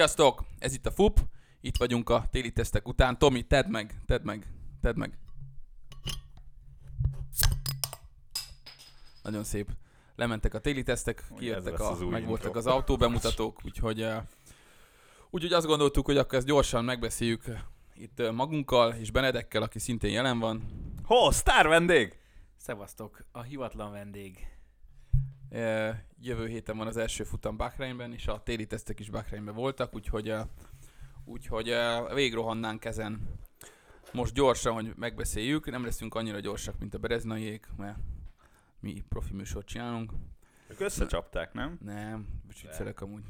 Sziasztok! Ez itt a FUP. Itt vagyunk a téli tesztek után. Tomi, tedd meg, tedd meg, tedd meg. Nagyon szép. Lementek a téli tesztek, kijöttek a, meg voltak az autóbemutatók, úgyhogy úgyhogy azt gondoltuk, hogy akkor ezt gyorsan megbeszéljük itt magunkkal és Benedekkel, aki szintén jelen van. Ho, sztár vendég! Szevasztok, a hivatlan vendég. Uh, Jövő héten van az első futam Bahreinben, és a téli tesztek is Bahreinben voltak, úgyhogy, uh, úgyhogy uh, végrohannánk ezen. Most gyorsan, hogy megbeszéljük, nem leszünk annyira gyorsak, mint a Bereznaiék, mert mi profi műsort csinálunk. Ők összecsapták, nem? Nem, viccelek amúgy.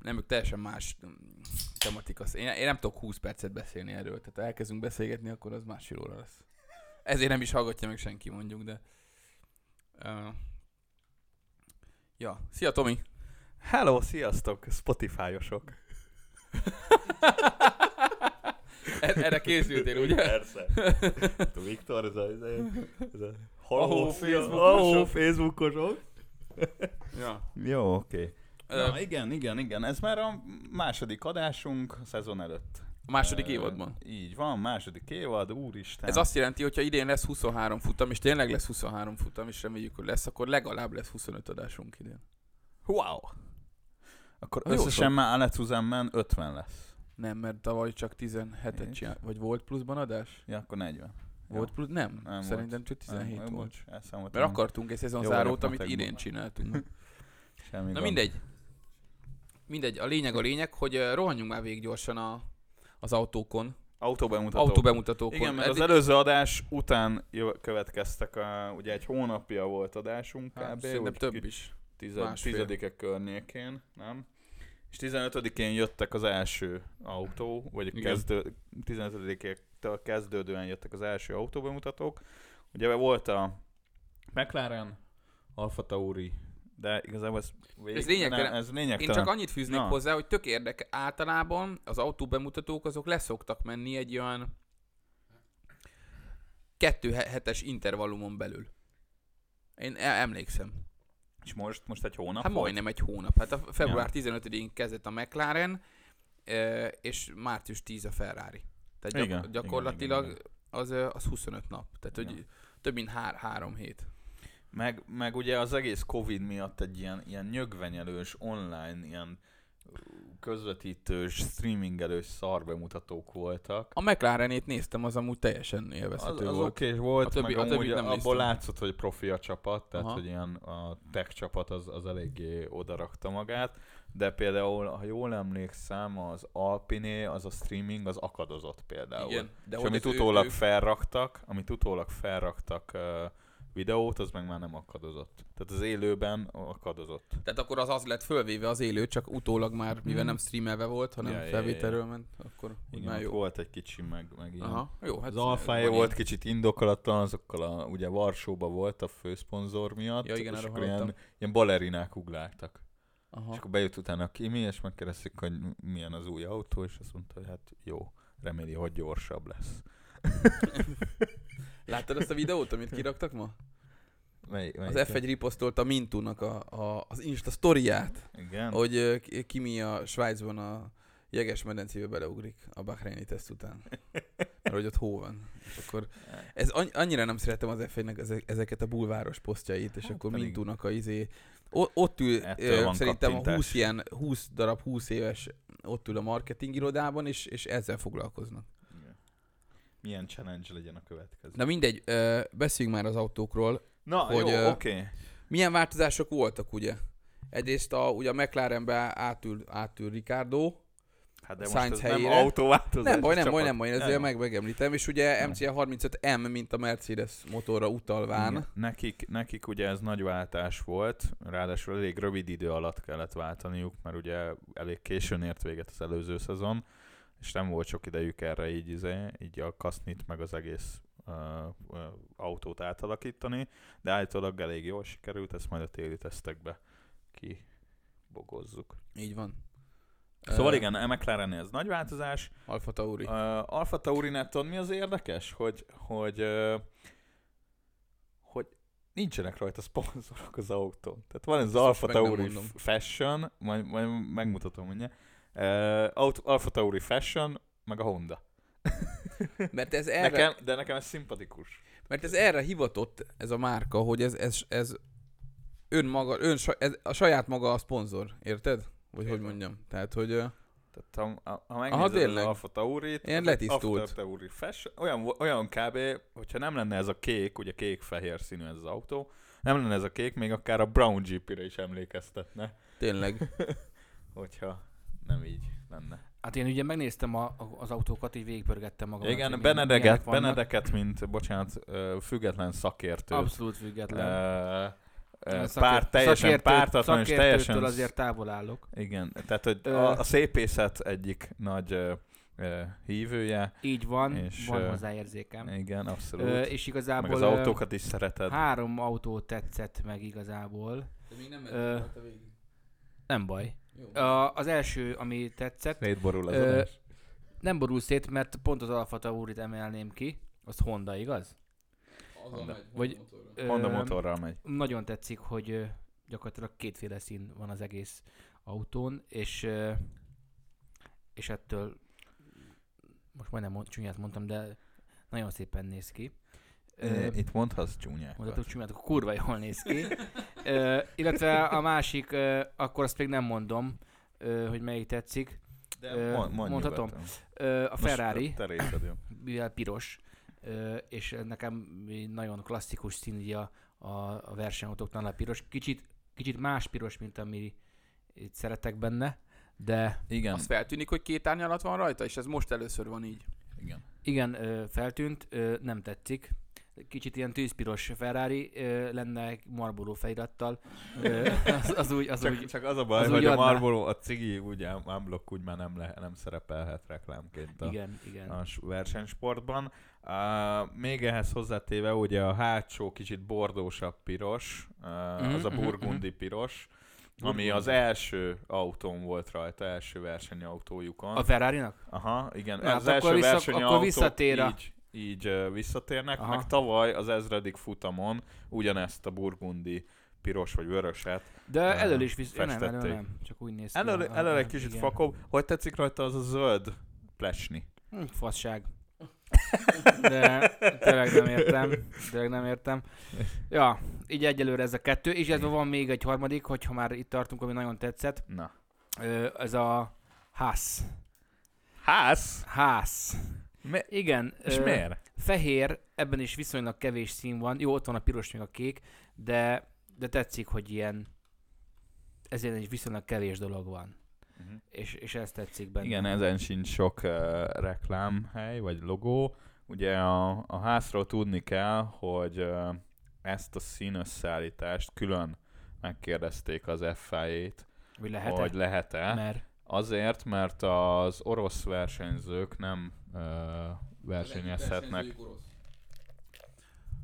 Nem, ők teljesen más tematika. Én, én nem tudok 20 percet beszélni erről, tehát ha elkezdünk beszélgetni, akkor az óra lesz. Ezért nem is hallgatja meg senki, mondjuk, de... Uh, ja, szia Tomi! Hello, sziasztok, Spotify-osok. Er- Erre készültél, ugye? Persze. A Viktor, ez a... Ez a, ez a Ahó, Facebookosok. Facebookosok. Ja. Jó, oké. Ö, Na, igen, igen, igen. Ez már a második adásunk a szezon előtt. A második évadban. Így van, második évad, úristen. Ez azt jelenti, hogy ha idén lesz 23 futam, és tényleg lesz 23 futam, és reméljük, hogy lesz, akkor legalább lesz 25 adásunk idén. Wow. Akkor Jó összesen szó. már alle zusammen 50 lesz. Nem, mert tavaly csak 17-et És? csinált. Vagy volt pluszban adás? Ja, akkor 40. Volt plusz? Nem, Nem Szerintem csak 17 Nem, volt. Elszámoltam. Mert akartunk egy szezonzárót, amit idén csináltunk. Semmi Na gond. mindegy. Mindegy, a lényeg a lényeg, hogy rohanjunk már végig gyorsan a, az autókon. Autóbemutató. Autóbemutatókon. Igen, mert az Eddig- előző adás után következtek, a, ugye egy hónapja volt adásunk Hát, kb. Szerintem több is. Tized, tizedikek környékén, nem? És 15-én jöttek az első autó, vagy Igen. kezdő, 15-től kezdődően jöttek az első autóbemutatók. Ugye volt a McLaren, Alfa Tauri, de igazából ez, végig, Ez lényegtelen. nem, ez Én lényegtelen. csak annyit fűznék Na. hozzá, hogy tök érdek. Általában az autóbemutatók azok leszoktak menni egy olyan kettő he- hetes intervallumon belül. Én e- emlékszem. És most, most egy hónap Hát volt? majdnem egy hónap. Hát a február 15-én kezdett a McLaren, ö, és március 10 a Ferrari. Tehát Igen, igen, gyakorlatilag igen, Az, az 25 nap. Tehát, hogy Ja. több mint hár, három hét. Meg, meg ugye az egész Covid miatt egy ilyen, ilyen nyögvenyelős, online, ilyen közvetítős, streamingelős szarbemutatók voltak. A McLarenét néztem, az amúgy teljesen Az, élvezhető az volt. oké okay volt, A többi- meg a amúgy nem abból néztem. látszott, hogy profi a csapat, tehát Aha. hogy ilyen a tech csapat az, az eléggé odarakta magát, de például, ha jól emlékszem, az Alpiné, az a streaming, az akadozott például. Igen, de És amit az ő- utólag ők- felraktak, amit utólag felraktak uh, videót, az meg már nem akadozott. Tehát az élőben akadozott. Tehát akkor az az lett fölvéve az élő, csak utólag már, mivel Mhm. nem streamelve volt, hanem Ja, ja, ja, felvételről ment, akkor Igen, már jó. volt egy kicsi, meg, meg ilyen. Aha, jó, hát az alfája volt ilyen. kicsit indokolatlan, azokkal a, ugye Varsóba volt a főszponzor miatt, Ja, igen, és akkor ilyen, hallottam. ilyen balerinák ugráltak. Aha. És akkor bejött utána a Kimi, és megkérdezték, hogy milyen az új autó, és azt mondta, hogy hát jó, reméli, hogy gyorsabb lesz. Láttad azt a videót, amit kiraktak ma? Mely, mely Az F1 riposztolta Mintúnak a, a, az Insta sztoriát, Igen. hogy Kimi a Svájcban a jeges medencébe beleugrik a Bahreini teszt után. Mert hogy ott hó van. És akkor ez anny- annyira nem szeretem az F1-nek ezek- ezeket a bulváros posztjait, és Hát akkor pedig- Mintúnak a izé... Ott ül, szerintem a kattintás. 20 ilyen, 20 darab 20 éves ott ül a marketing irodában, és, és ezzel foglalkoznak. Milyen challenge legyen a következő. Na mindegy, ö, beszéljünk már az autókról. Na, hogy, jó, oké. Okay. Milyen változások voltak, ugye? Egyrészt a, ugye a McLarenbe átül, átül Ricardo. Hát de Sainz most ez nem helyére. autóváltozás. Nem baj, nem baj, nem baj, én jó. meg megemlítem. És ugye MCL35M, mint a Mercedes motorra utalván. Igen. Nekik, nekik ugye ez nagy váltás volt, ráadásul elég rövid idő alatt kellett váltaniuk, mert ugye elég későn ért véget az előző szezon, és nem volt sok idejük erre így, izé, így a kasznit meg az egész uh, uh, autót átalakítani, de állítólag elég jól sikerült, ezt majd a téli tesztekbe kibogozzuk. Így van. Szóval Ö, igen, a McLaren ez nagy változás, Alfa Tauri. Uh, Alfa Taurinál tudod mi az érdekes? Hogy, hogy, uh, hogy nincsenek rajta szponzorok az autón. Tehát van ez az Alfa Tauri. Fashion, majd, majd megmutatom mindjárt. Uh, Alfa Tauri Fashion, meg a Honda. Mert ez erre, Nekem, de nekem ez szimpatikus. mert ez erre hivatott, ez a márka, hogy ez, ez, ez önmaga, ön, ez a saját maga a szponzor, érted? Vagy hogy mondjam. Tehát, hogy Tehát ha, ha megnézed az. Alfa Taurit, Ilyen letisztult. Alfa Tauri Fashion, olyan, olyan kb, hogyha nem lenne ez a kék, ugye kék-fehér színű ez az autó, nem lenne ez a kék, még akár a Brown GP-re is emlékeztetne, tényleg. hogyha nem így lenne. Hát én ugye megnéztem a, a, az autókat, így végigpörgettem magam. Igen, Benedeket, Benedeket, mint, bocsánat, független szakértő. Abszolút független. Ö, Szakért- Pár, teljesen szakértőt- pártatlan és teljesen... azért távol állok. Igen, tehát hogy a, a szépészet egyik nagy ö, ö, hívője. Így van, És, van hozzá érzékem. Igen, abszolút. Ö, és igazából Meg az autókat is szereted. három autó tetszett meg igazából. De még nem Ö, Nem baj. Jó. A, az első, ami tetszett, Szétborul az Ö, adás. nem borul szét, mert pont az Alfa Taurit emelném ki. Az Honda, igaz? Honda. Vagy- Ö, Honda motorral megy. Nagyon tetszik, hogy ö, gyakorlatilag kétféle szín van az egész autón, és ö, és ettől most majdnem mond, csúnyát mondtam, de nagyon szépen néz ki. Ö, Itt mondhatsz csúnyákat. Mondhatok csúnyát, akkor kurva jól néz ki. Ö, illetve a másik, ö, akkor azt még nem mondom, ö, hogy melyik tetszik. De Ö, mond, mondhatom? nyugodtan. Ö, a Most Ferrari, Te részed jön. mivel piros, ö, és nekem nagyon klasszikus szín ugye a, a, a versenyautóknál a piros. Kicsit, kicsit más piros, mint ami itt szeretek benne, de Igen, Az feltűnik, hogy két árnyalat van rajta, és ez most először van így. igen. igen, ö, feltűnt, ö, nem tetszik. Kicsit ilyen tűzpiros Ferrari ö, lenne Marlboro felirattal. Ö, az, az, úgy, az Csak, úgy, csak az a baj, az hogy a. Marlboro, a cigi úgy unblock úgy már nem, le, nem szerepelhet reklámként a, igen, igen. a versenysportban. Uh, még ehhez hozzátéve ugye a hátsó kicsit bordósabb piros, uh, Mhm, az a mhm, burgundi piros, ami az első autón volt rajta, első versenyautójukon. A Ferrari-nak? Aha, igen. Na, az hát első akkor vissza- versenyautók akkor visszatér a- így, így uh, visszatérnek, Aha. meg tavaly az ezredik futamon ugyanezt a burgundi piros vagy vöröset. De Ö, elől is visz... Ja, nem, elől nem. Csak úgy néz ki. Elől, a- elől egy kicsit igen. Hogy tetszik rajta az a zöld plesni? Hm, fasság. De tényleg nem értem. Tényleg nem értem. Ja, így egyelőre ez a kettő. És ez van még egy harmadik, hogyha már itt tartunk, ami nagyon tetszett. Na. Ö, Ez a ház. Ház? Ház. Mi- Igen. És ö, miért? Fehér, ebben is viszonylag kevés szín van. Jó, ott van a piros, meg a kék, de, de tetszik, hogy ilyen ezért egy viszonylag kevés dolog van. Uh-huh. És, és ez tetszik benne. Igen, ezen sincs sok uh, reklámhely, vagy logó. Ugye a, a házról tudni kell, hogy uh, ezt a színösszállítást külön megkérdezték az FIA-t, Hogy lehet hogy lehet-e. Mert Azért, mert az orosz versenyzők nem uh, versenyezhetnek.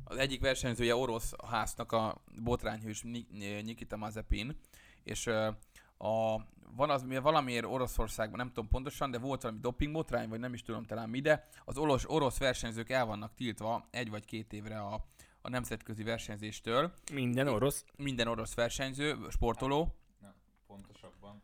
Az egyik versenyzője orosz háznak a botrányhős Ni- Nikita Mazepin, és ö, a, van az, mi- valamiért Oroszországban, nem tudom pontosan, de volt valami doping botrány, vagy nem is tudom talán mi, de az orosz, orosz versenyzők el vannak tiltva egy vagy két évre a, a nemzetközi versenyzéstől. minden orosz. Minden orosz versenyző, sportoló, Pontosabban.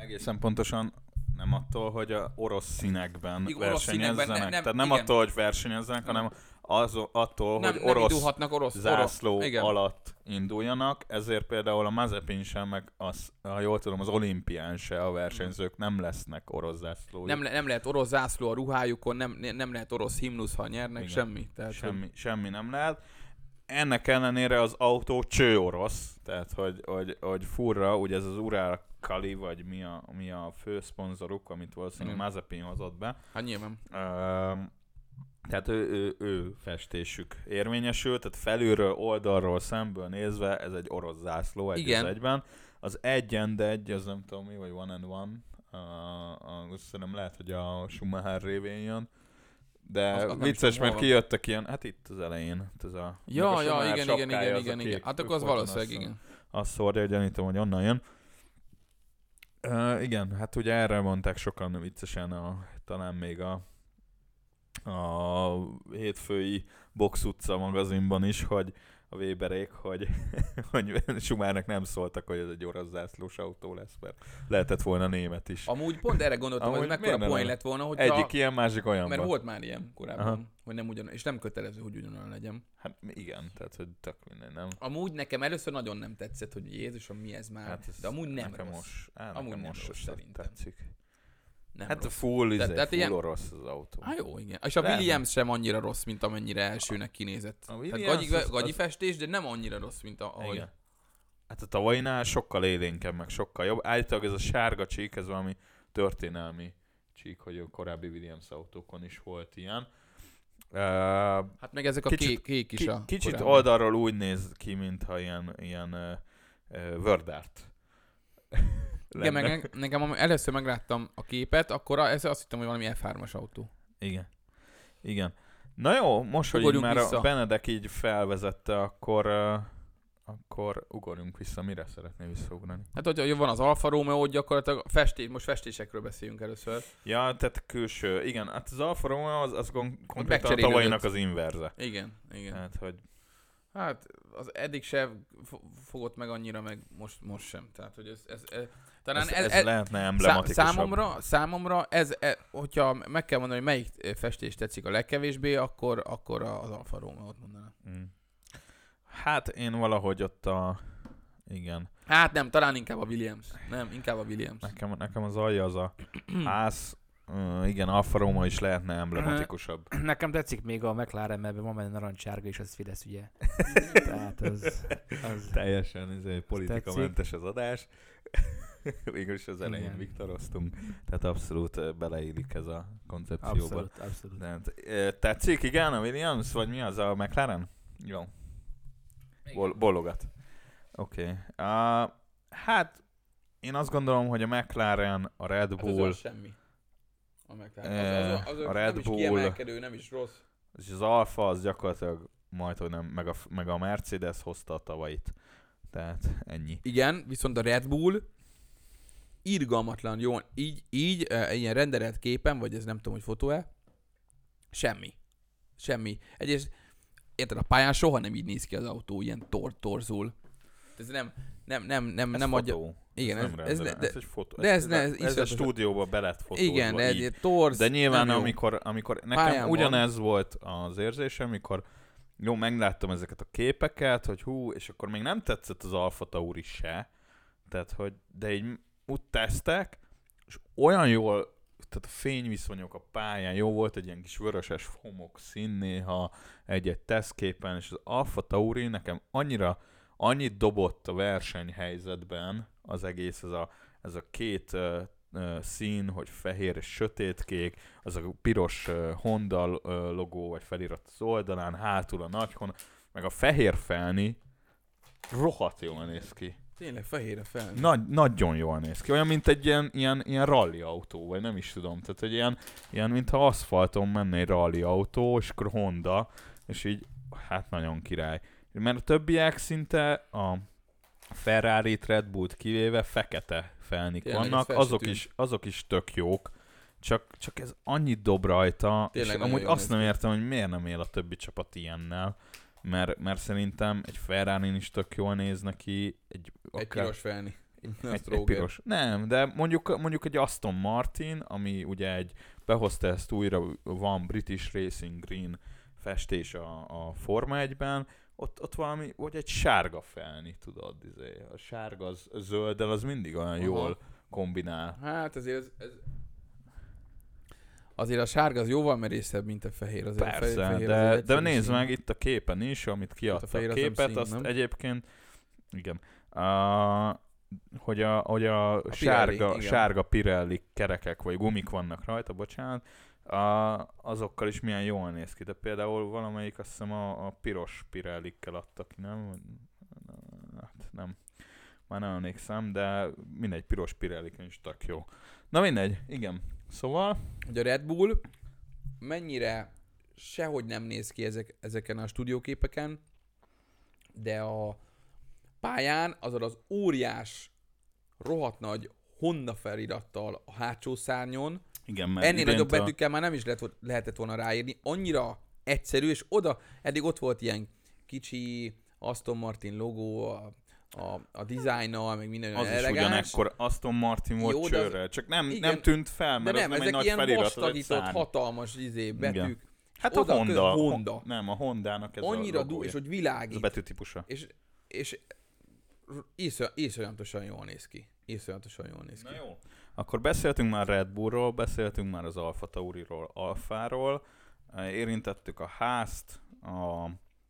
Egészen pontosan nem attól, hogy a orosz színekben Igen, orosz versenyezzenek. színekben, ne- nem, Tehát nem igen. attól, hogy versenyezzenek, hanem az, attól, nem, hogy nem orosz indulhatnak orosz, zászló orosz. Igen. alatt induljanak, ezért például a Mazepin sem, meg az, ha jól tudom, az olimpián se a versenyzők nem lesznek orosz zászló. Nem, le, nem lehet orosz zászló a ruhájukon, nem, nem lehet orosz himnusz, ha nyernek, Igen. semmi. Tehát, semmi, semmi nem lehet. Ennek ellenére az autó cső orosz, tehát hogy, hogy, hogy furra, ugye ez az Ural Kali, vagy mi a, mi a fő szponzoruk, amit valószínűleg Igen. Mazepin hozott be. Hát nyilván. Öm, tehát ő, ő, ő festésük érvényesül, tehát felülről, oldalról, szemből nézve ez egy orosz zászló egy Igen. az egyben. Az egy and egy, az nem tudom mi, vagy one and one, uh, uh, szerintem lehet, hogy a Schumacher révén jön, de Az- az vicces, mert hol kijöttek ilyen, hát itt az elején, ez a... Ja, ja, igen, igen, igen, igen, igen. Hát akkor az valószínűleg azt- igen. Azt szórja, gyanítom, hogy onnan jön. Uh, igen, hát ugye erre mondták sokan viccesen, a, talán még a a hétfői Box utca magazinban is, hogy a Weberék, hogy, hogy Sumárnak nem szóltak, hogy ez egy orosz zászlós autó lesz, mert lehetett volna német is. Amúgy pont erre gondoltam, Amúgy hogy mekkora poén lett volna, hogy Egyik ilyen, másik olyan. mert volt már ilyen korábban, Aha. hogy nem ugyan, és nem kötelező, hogy ugyanolyan legyen. Hát igen, tehát hogy tök minden, nem? Amúgy nekem először nagyon nem tetszett, hogy Jézusom, mi ez már, hát ez de amúgy nem nekem rossz. Most, á, Amúgy nem most rossz szerintem. tetszik. Nem hát a rossz. full, izé, tehát full ilyen- orosz az autó. Hát jó, igen. És a Lehet. Williams sem annyira rossz, mint amennyire elsőnek kinézett. A Tehát Williams gagyi, az- gagyi az- festés, de nem annyira rossz, mint a, ahogy... Igen. Hát a tavainál sokkal élénkebb, meg sokkal jobb. Állítólag ez a sárga csík, ez valami történelmi csík, hogy a korábbi Williams autókon is volt ilyen. Uh, Hát meg ezek a Kicsit- kék, kék is ki, a kicsit korábbi. oldalról úgy néz ki, mintha ilyen, ilyen uh, uh, Word art. Igen, meg ne- nekem am- először megláttam a képet, akkor ez azt hittem, hogy valami F3-as autó. Igen. Igen. Na jó, most, hogy már vissza. a Benedek így felvezette, akkor, uh, akkor ugorjunk vissza. Mire szeretnél visszaugrani? Hát, hogy van az Alfa Romeo, hogy gyakorlatilag festés, most festésekről beszéljünk először. Ja, tehát külső. Igen, hát az Alfa Romeo az, az kon- konkrétan tavalyinak az inverze. Igen, igen. Hát, hogy Hát az eddig se fo- fogott meg annyira, meg most, most sem. Tehát, hogy ez, ez, ez talán ez, ez, ez, ez, lehetne emblematikusabb. számomra, számomra ez, e, hogyha meg kell mondani, hogy melyik eh, festés tetszik a legkevésbé, akkor, akkor az Alfa Romeo-t mondanám. Mm. Hát én valahogy ott a... Igen. Hát nem, talán inkább a Williams. Nem, inkább a Williams. Nekem, nekem az alja az a ház, igen, Alfa Romeo is lehetne emblematikusabb. Nekem tetszik még a McLaren, mert van benne narancssárga, és az Fidesz, ugye. Tehát az, az Teljesen ez egy politikamentes az adás. Végülis az elején Igen. viktoroztunk, tehát abszolút beleillik ez a koncepcióba. abszolút, abszolút. Tehát, tetszik, igen, a Williams, vagy mi az a McLaren? Jó, Bol- bologat. Oké. Okay. Uh, hát, én azt gondolom, hogy a McLaren, a Red Hát az Bull, semmi. A, McLaren. Eh, az, az, az, a az Red nem is Bull- kiemelkedő, nem is rossz. és az Alfa az gyakorlatilag majd, hogy nem, meg a, meg a Mercedes hozta a tavait. Tehát ennyi. Igen, viszont a Red Bull irgalmatlan jó, így, így e, ilyen renderelt képen, vagy ez nem tudom, hogy fotó-e, semmi. Semmi. Egyrészt, érted, a pályán soha nem így néz ki az autó, ilyen tor torzul. Ez nem, nem, nem, nem, Ez nem adja... fotó. Igen, ez, ez- nem ez ne- ez egy fotó. de ez ne- ez ez, ez a stúdióba be lett fotózva. Igen, de egy torz, De nyilván, amikor, amikor nekem Pályán van. ugyanez volt az érzésem, amikor jó, megláttam ezeket a képeket, hogy hú, és akkor még nem tetszett az Alfa Tauri se, tehát, hogy, de így úgy tesztek, és olyan jól, tehát a fényviszonyok a pályán, jó volt egy ilyen kis vöröses homok szín néha egy-egy tesztképen, és az Alfa Tauri nekem annyira, annyit dobott a versenyhelyzetben az egész, ez a, ez a két szín, hogy fehér és sötétkék, az a piros Honda logó vagy felirat az oldalán, hátul a nagy Honda, meg a fehér felni rohadt jól néz ki. Tényleg fehérre fel. Nagy, nagyon jól néz ki. Olyan, mint egy ilyen, ilyen, ilyen rally autó, vagy nem is tudom. Tehát, hogy ilyen, ilyen mintha aszfalton menne egy rally autó, és akkor Honda, és így, hát nagyon király. Mert a többiek szinte a ferrari Red Bullt kivéve fekete felnik Tényleg, vannak, azok is, azok is tök jók, csak, csak ez annyit dob rajta, Tényleg és amúgy azt nem értem, hogy miért nem él a többi csapat ilyennel, mert, mert szerintem egy ferrari is tök jól néz neki, egy, Egy akár- piros felni. egy, egy piros. Nem, de mondjuk, mondjuk egy Aston Martin, ami ugye egy, behozta ezt újra, van British Racing Green festés a, a Forma 1-ben, ott, ott valami, vagy egy sárga felni, tudod, izé. a sárga az zölddel, az mindig olyan Aha. jól kombinál. Hát azért ez, ez... Azért a sárga az jóval merészebb, mint a fehér. Azért a Persze, fehér, fehér de, azért de nézd szín. meg itt a képen is, amit kiadta a, fehér az nem képet, szín, azt nem? egyébként, igen, uh, hogy a, hogy a, Pirelli, sárga, igen. sárga Pirelli kerekek vagy gumik vannak rajta, bocsánat, uh, azokkal is milyen jól néz ki. De például valamelyik azt hiszem a, a piros Pirellikkel adta ki, nem? Hát nem. Már nem emlékszem, de mindegy, piros Pirelliken is tök jó. Na mindegy, igen. Szóval, hogy a Red Bull mennyire sehogy nem néz ki ezek, ezeken a stúdióképeken, de a pályán azon az óriás, rohadt nagy Honda felirattal a hátsó szárnyon, Igen, mert Ennél nagyobb betűkkel már nem is lehet, lehetett volna ráírni. Annyira egyszerű, és oda, eddig ott volt ilyen kicsi Aston Martin logó, a, a, a dizájnnal, meg minden Az is elegáns. ugyanekkor Aston Martin volt Jó, de az- csőrrel, csak nem, igen, nem tűnt fel, De mert nem, az nem egy ezek nagy ilyen felirat, az egy vastagított, hatalmas izé, betűk. Hát Oda a Honda, kö- a Honda. Ho- nem, a Hondának ez Annyira a du, és hogy Ez a világít. betűtípusa. És, és iszony, iszonyatosan jól néz ki. Iszonyatosan jól néz ki. Na jó. Akkor beszéltünk már Red Bullról, beszéltünk már az Alfa Tauriról, Alfáról, érintettük a házt, a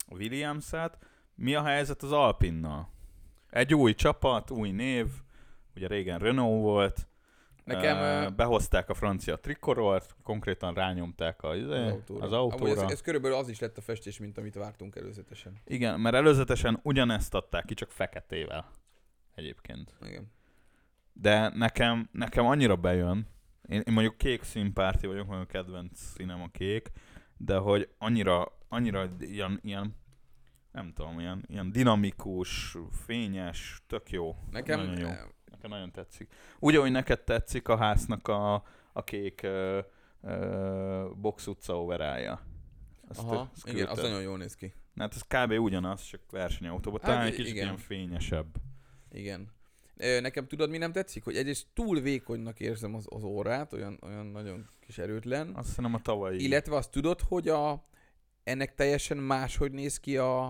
Williams-et. Mi a helyzet az Alpinnal? Egy új csapat, új név, ugye régen Renault volt, Nekem Eh, behozták a francia trikorort, konkrétan rányomták a, izé, az autóra. az Amúgy autóra. Ez, ez körülbelül az is lett a festés, mint amit vártunk előzetesen. Igen, mert előzetesen ugyanezt adták ki, csak feketével egyébként. Igen. De nekem, nekem annyira bejön, én, én mondjuk kék színpárti vagyok, mondjuk kedvenc színem a kék, de hogy annyira, annyira ilyen, ilyen nem tudom, ilyen, ilyen dinamikus, fényes, tök jó. Nekem Nagyon jó. Nekem nagyon tetszik. Úgy, ahogy neked tetszik a háznak a, a kék ö, ö, box utca overája. Azt, Aha, azt igen, az nagyon jól néz ki. Hát ez kb. ugyanaz, csak versenyautóban. Hát Talán egy kicsit igen. ilyen fényesebb. Igen. Nekem tudod, mi nem tetszik? Hogy egyrészt túl vékonynak érzem az, az órát, olyan, olyan nagyon kis erőtlen. Azt hiszem a tavalyi... Illetve azt tudod, hogy a, ennek teljesen máshogy néz ki a,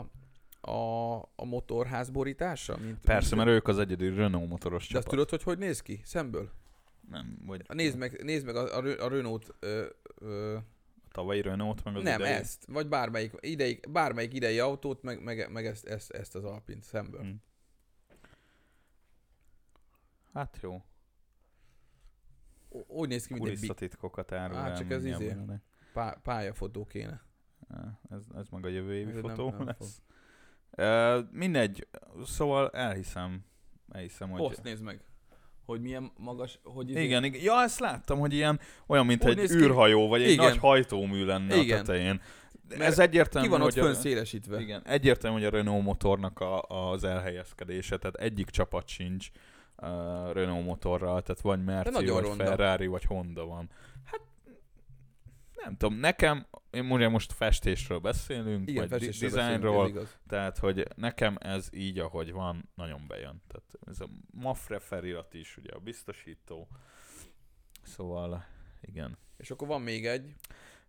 a, a motorház borítása? Mint, Persze, mint, mert ők az egyedül Renault motoros De csapat. tudod, hogy hogy néz ki? Szemből? Nem, vagy Nézd meg, nézd meg a, a, a Renault ö, ö, a tavalyi Renault, meg az nem, idei. ezt, vagy bármelyik, ideig, bármelyik idei autót, meg, meg, meg ezt, ezt, ezt az Alpint szemből. Hm. Hát jó. Úgy néz ki, mint egy Kulisszatitkokat árul el csak ez izé. benne. pá- pályafotó kéne. Ez, ez meg a jövő évi Ez nem- fotó nem lesz. Uh, mindegy, szóval elhiszem, elhiszem, hogy... Poszt nézd meg, hogy milyen magas, hogy izé- Igen, igen, ja, ezt láttam, hogy ilyen olyan, mint Úgy egy néz ki- űrhajó, vagy egy Igen. nagy hajtómű lenne Igen. a tetején. Mert Ez egyértelmű, ki van ott fönn szélesítve. igen, egyértelmű, hogy a Renault motornak a, az elhelyezkedése, tehát egyik csapat sincs uh, Renault motorral, tehát vagy Merci, vagy ronda. Ferrari, vagy Honda van. Hát nem tudom, nekem, én ugye most festésről beszélünk, Igen, vagy festésről beszélünk, designról, ez igaz. tehát, hogy nekem ez így, ahogy van, nagyon bejön. Tehát ez a Mafre felirat is, ugye a biztosító. Szóval, igen. És akkor van még egy.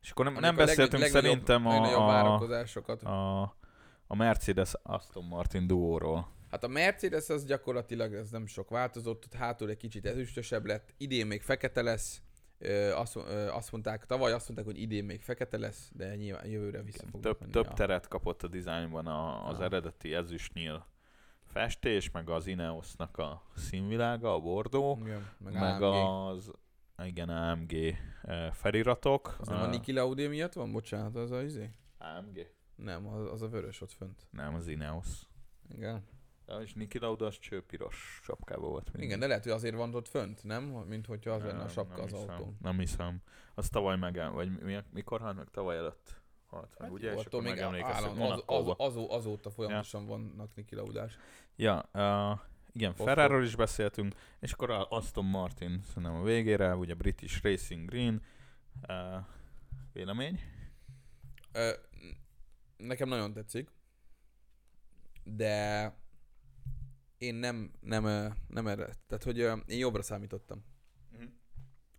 És akkor nem, nem a leg- beszéltünk szerintem a, várakozásokat. a, a Mercedes Aston Martin duóról. Hát a Mercedes az gyakorlatilag ez nem sok változott, ott hátul egy kicsit ezüstösebb lett, idén még fekete lesz, azt, azt mondták, tavaly azt mondták, hogy idén még fekete lesz, de nyilván jövőre vissza fognak Több, menni. több Ja. teret kapott a dizájnban a, az Ja. eredeti ezüstnyíl festés, meg az Ineosnak a színvilága, a bordó, Igen, meg, meg, AMG. az igen, AMG feliratok. Az nem a Niki Lauda miatt van? Bocsánat, az a izé? AMG? Nem, az, az a vörös ott fönt. Nem, az Ineos. Igen. Ja, és Niki Lauda az csőpiros sapkában volt. mindig. Igen, de lehet, hogy azért van ott fönt, nem? Mint hogyha az lenne a sapka nem az hiszem, autón. Nem hiszem. Az tavaly meg, vagy mi, mikor halt meg? Tavaly előtt halt meg, ugye? Jó, És akkor még állandó, az, az, azó, azóta folyamatosan vannak Niki Laudás. Ja, uh, igen. Ferrari is beszéltünk, és akkor a Aston Martin szerintem a végére, ugye British Racing Green. Uh, vélemény? Ö, nekem nagyon tetszik, de én nem, nem, nem erre, tehát hogy én jobbra számítottam. Mhm.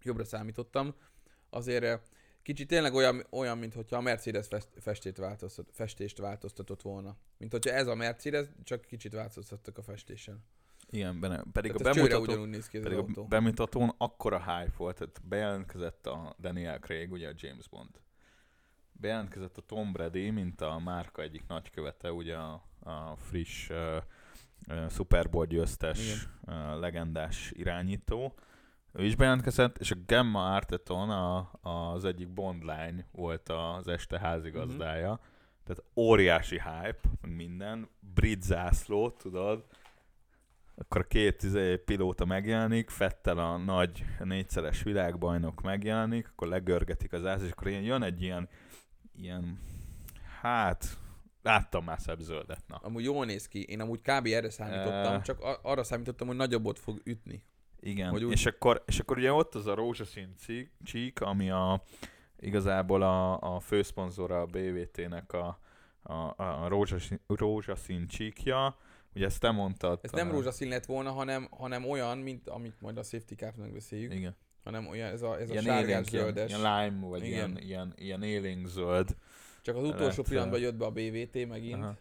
Jobbra számítottam. Azért kicsit tényleg olyan, olyan mint hogyha a Mercedes fest, festét változtat, festést változtatott volna. Mint hogyha ez a Mercedes, csak kicsit változtattak a festésen. Igen, benne, pedig Tehát a bemutató, néz ki pedig a bemutatón akkora hype volt, tehát bejelentkezett a Daniel Craig, ugye a James Bond. Bejelentkezett a Tom Brady, mint a márka egyik nagykövete, ugye a, a friss uh, Super Bowl győztes uh, legendás irányító. Ő is bejelentkezett, és a Gemma Arteton, a, az egyik Bond lány volt az este házigazdája. Mhm. Tehát óriási hype, minden. Brit zászló, tudod. Akkor a két izé, pilóta megjelenik, Fettel a nagy négyszeres világbajnok megjelenik, akkor legörgetik az ász, és akkor jön egy ilyen, ilyen, hát, láttam már szebb zöldet, na. Amúgy jól néz ki. Én amúgy kb. erre számítottam, Ö. csak a- arra számítottam, hogy nagyobbot fog ütni. Igen, Hogy úgy- és, akkor, és akkor ugye ott az a rózsaszín csík, csík ami a, igazából a, a főszponzora a BVT-nek a, a, a rózsaszín, rózsaszín csíkja. Ugye ezt te mondtad. Ez nem rózsaszín lett volna, hanem, hanem olyan, mint amit majd a safety car megbeszéljük, Igen. hanem olyan, ez a, ez a ilyen sárgás élénk, ilyen, zöldes. ilyen lime, vagy Igen. ilyen, ilyen, ilyen élénk zöld. Csak az utolsó lett, pillanatban jött be a BVT megint, Aha.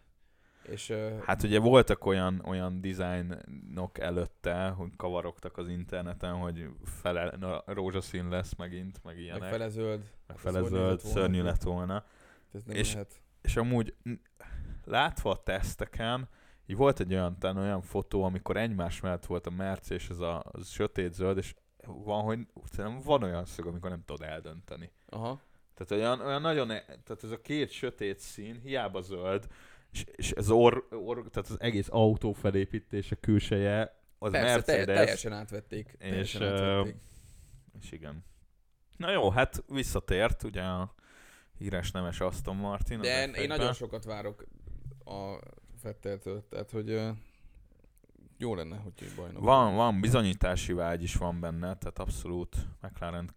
és Hát ugye voltak olyan, olyan dizájnok előtte, hogy kavarogtak az interneten, hogy fele na, rózsaszín lesz megint, meg ilyenek. meg fele zöld. meg ez fele zöld, szörnyű lett volna. Ez nem És- lehet. És amúgy látva a teszteken, így volt egy olyan, talán olyan fotó, amikor egymás mellett volt a Merci és ez a az sötét zöld, és van, hogy szerintem van olyan szög, amikor nem tudod eldönteni. Aha. Tehát olyan, olyan nagyon, tehát ez a két sötét szín, hiába zöld, és, és ez orr, orr, tehát az egész autó felépítése, külseje, az Persze, te, Mercedes, teljesen átvették. és, Teljesen ö, átvették. és igen. Na jó, hát visszatért, ugye a híres nemes Aston Martin. De én, F1-ben. én nagyon sokat várok a Fetteltől, tehát hogy jó lenne, hogy bajnok. Van, van bizonyítási vágy is van benne, tehát abszolút McLaren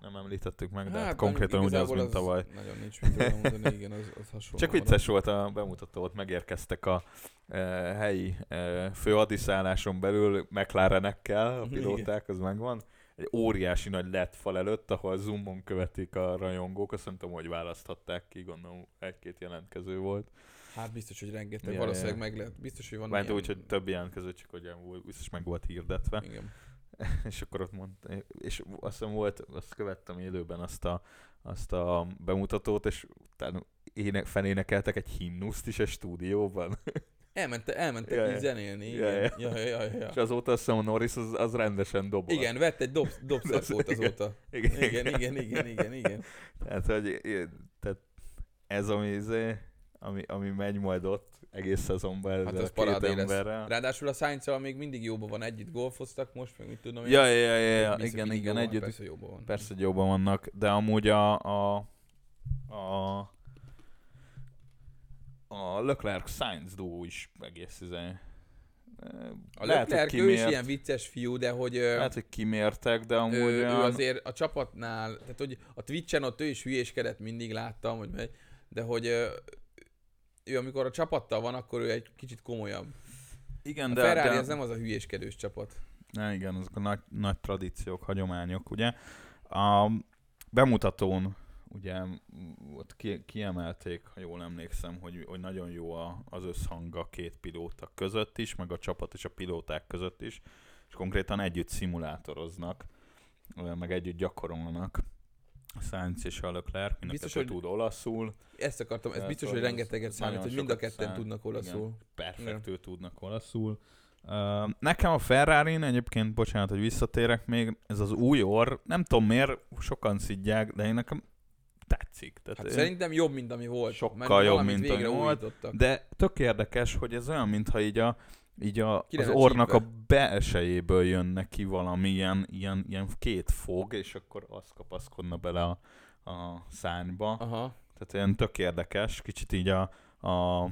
nem említettük meg, de hát, konkrétan ugyanaz, mint tavaly. Nagyon nincs mit mondani, igen, az, az hasonló. Csak vicces volt a bemutató, ott megérkeztek a e, helyi e, főadiszálláson belül McLarenekkel, a pilóták, az megvan. Egy óriási nagy LED fal előtt, ahol zoomon követik a rajongók, azt nem tudom, hogy választhatták ki, gondolom egy-két jelentkező volt. Hát biztos, hogy rengeteg, Ja, valószínűleg ja. meg lehet. Biztos, hogy van Mert ilyen- úgy, hogy több jelentkező, csak hogy biztos meg volt hirdetve. Igen. és akkor ott mondta, és azt hiszem volt, azt követtem élőben azt a, azt a bemutatót, és utána ének, felénekeltek egy himnuszt is a stúdióban. Elmente, elmentek Ja, így zenélni, igen. ja. Ja, ja, ja, ja. És azóta azt hiszem a Norris az, az rendesen dobol. Igen, vett egy dob, dobszerkót Igen. azóta. igen, Igen, igen, igen, igen, igen. Tehát, hogy, tehát ez ami, izé, ami, ami megy majd ott egész szezonban ezzel Hát a az két lesz. emberrel. Ráadásul a sainz még mindig jóban van, együtt golfoztak most, meg mit tudom én. Ja, ja, ja, ja, ja. Igen, igen, jóban van, együtt. Persze jóban van. Persze, jobban vannak, de amúgy a, a, a, a Leclerc Sainz duó is egész izé, A lehet, Leclerc, ő is ilyen vicces fiú, de hogy lehet, hogy kimértek, de amúgy ő, ő olyan, azért a csapatnál, tehát hogy a Twitchen ott ő is hülyéskedett, mindig láttam, hogy megy, de hogy ő amikor a csapattal van, akkor ő egy kicsit komolyabb. igen, A de, Ferrari de ez nem az a hülyéskedős csapat. Ne, igen, azok a nagy, nagy tradíciók, hagyományok, ugye. A bemutatón ugye ott ki, kiemelték, ha jól emlékszem, hogy, hogy nagyon jó a, az összhang a két pilóta között is, meg a csapat és a pilóták között is, és konkrétan együtt szimulátoroznak, meg együtt gyakorolnak. A Sainz és a Leclerc, mind a Biztos, kettő hogy- tud olaszul, Ezt akartam, ez biztos, hogy rengeteget számít, hogy mind a ketten számít. tudnak olaszul. perfektül tudnak olaszul. Uh, nekem a ferrari egyébként, bocsánat, hogy visszatérek még, ez az új orr, nem tudom miért, sokan szidják, de én nekem tetszik. Tehát Hát szerintem jobb, mint ami volt. Sokkal jobb, mint ami volt. De tök érdekes, hogy ez olyan, mintha így a így a, az orrnak a belsejéből jönne ki valami ilyen, ilyen, ilyen két fog, és akkor az kapaszkodna bele a, a szányba. Aha. Tehát ilyen tök érdekes, kicsit így a, a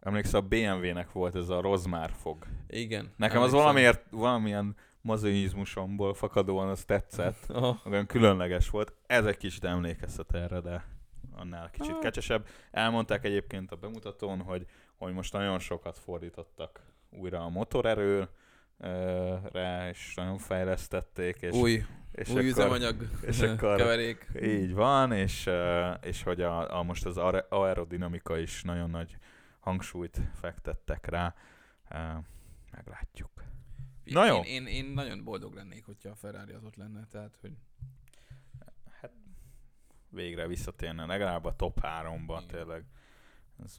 emlékszel, a BMW-nek volt ez a rozmár fog. Igen. Nekem az emlékszem. valamiért, valamilyen mazoizmusomból fakadóan az tetszett, Aha. olyan különleges volt. Ez egy kicsit emlékeztet erre, de annál kicsit Ah. kecsesebb. Elmondták egyébként a bemutatón, hogy, hogy most nagyon sokat fordítottak újra a motorerőre, és nagyon fejlesztették, és, Új, és új akkor, üzemanyag és akkor- keverék. így van, és, ö, és hogy a, a most az aer- aerodinamika is nagyon nagy hangsúlyt fektettek rá. Ö, Meglátjuk. Na jó. Én, én, én, nagyon boldog lennék, hogyha a Ferrari az ott lenne, tehát hogy Hát végre visszatérne, legalább a top 3-ba Igen. tényleg. Ez,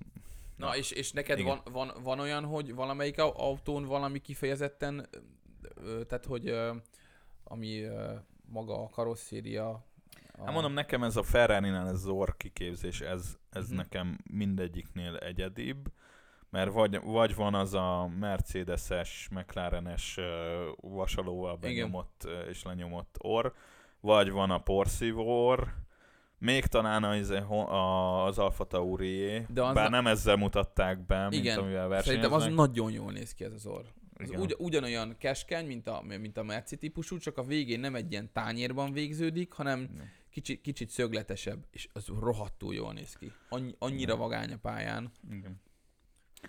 Na, és, és neked Igen. van, van, van olyan, hogy valamelyik au- autón valami kifejezetten, tehát hogy ami maga a karosszéria. A... Hát mondom, nekem ez a Ferrari-nál ez az orr kiképzés, ez, ez Mhm. nekem mindegyiknél egyedibb, mert vagy, vagy van az a Mercedes-es, McLaren-es vasalóval Igen. benyomott ö, és lenyomott orr, vagy van a porszívó orr, még talán az, az Alfa Taurié, De az bár na- nem ezzel mutatták be, mint Igen, amivel versenyeznek. Szerintem az nagyon jól néz ki ez az orr. Az ugy, ugyanolyan keskeny, mint a, mint a Merci típusú, csak a végén nem egy ilyen tányérban végződik, hanem Igen. kicsit, kicsit szögletesebb, és az rohadtul jól néz ki. Annyi, annyira Igen. vagány a pályán. Igen.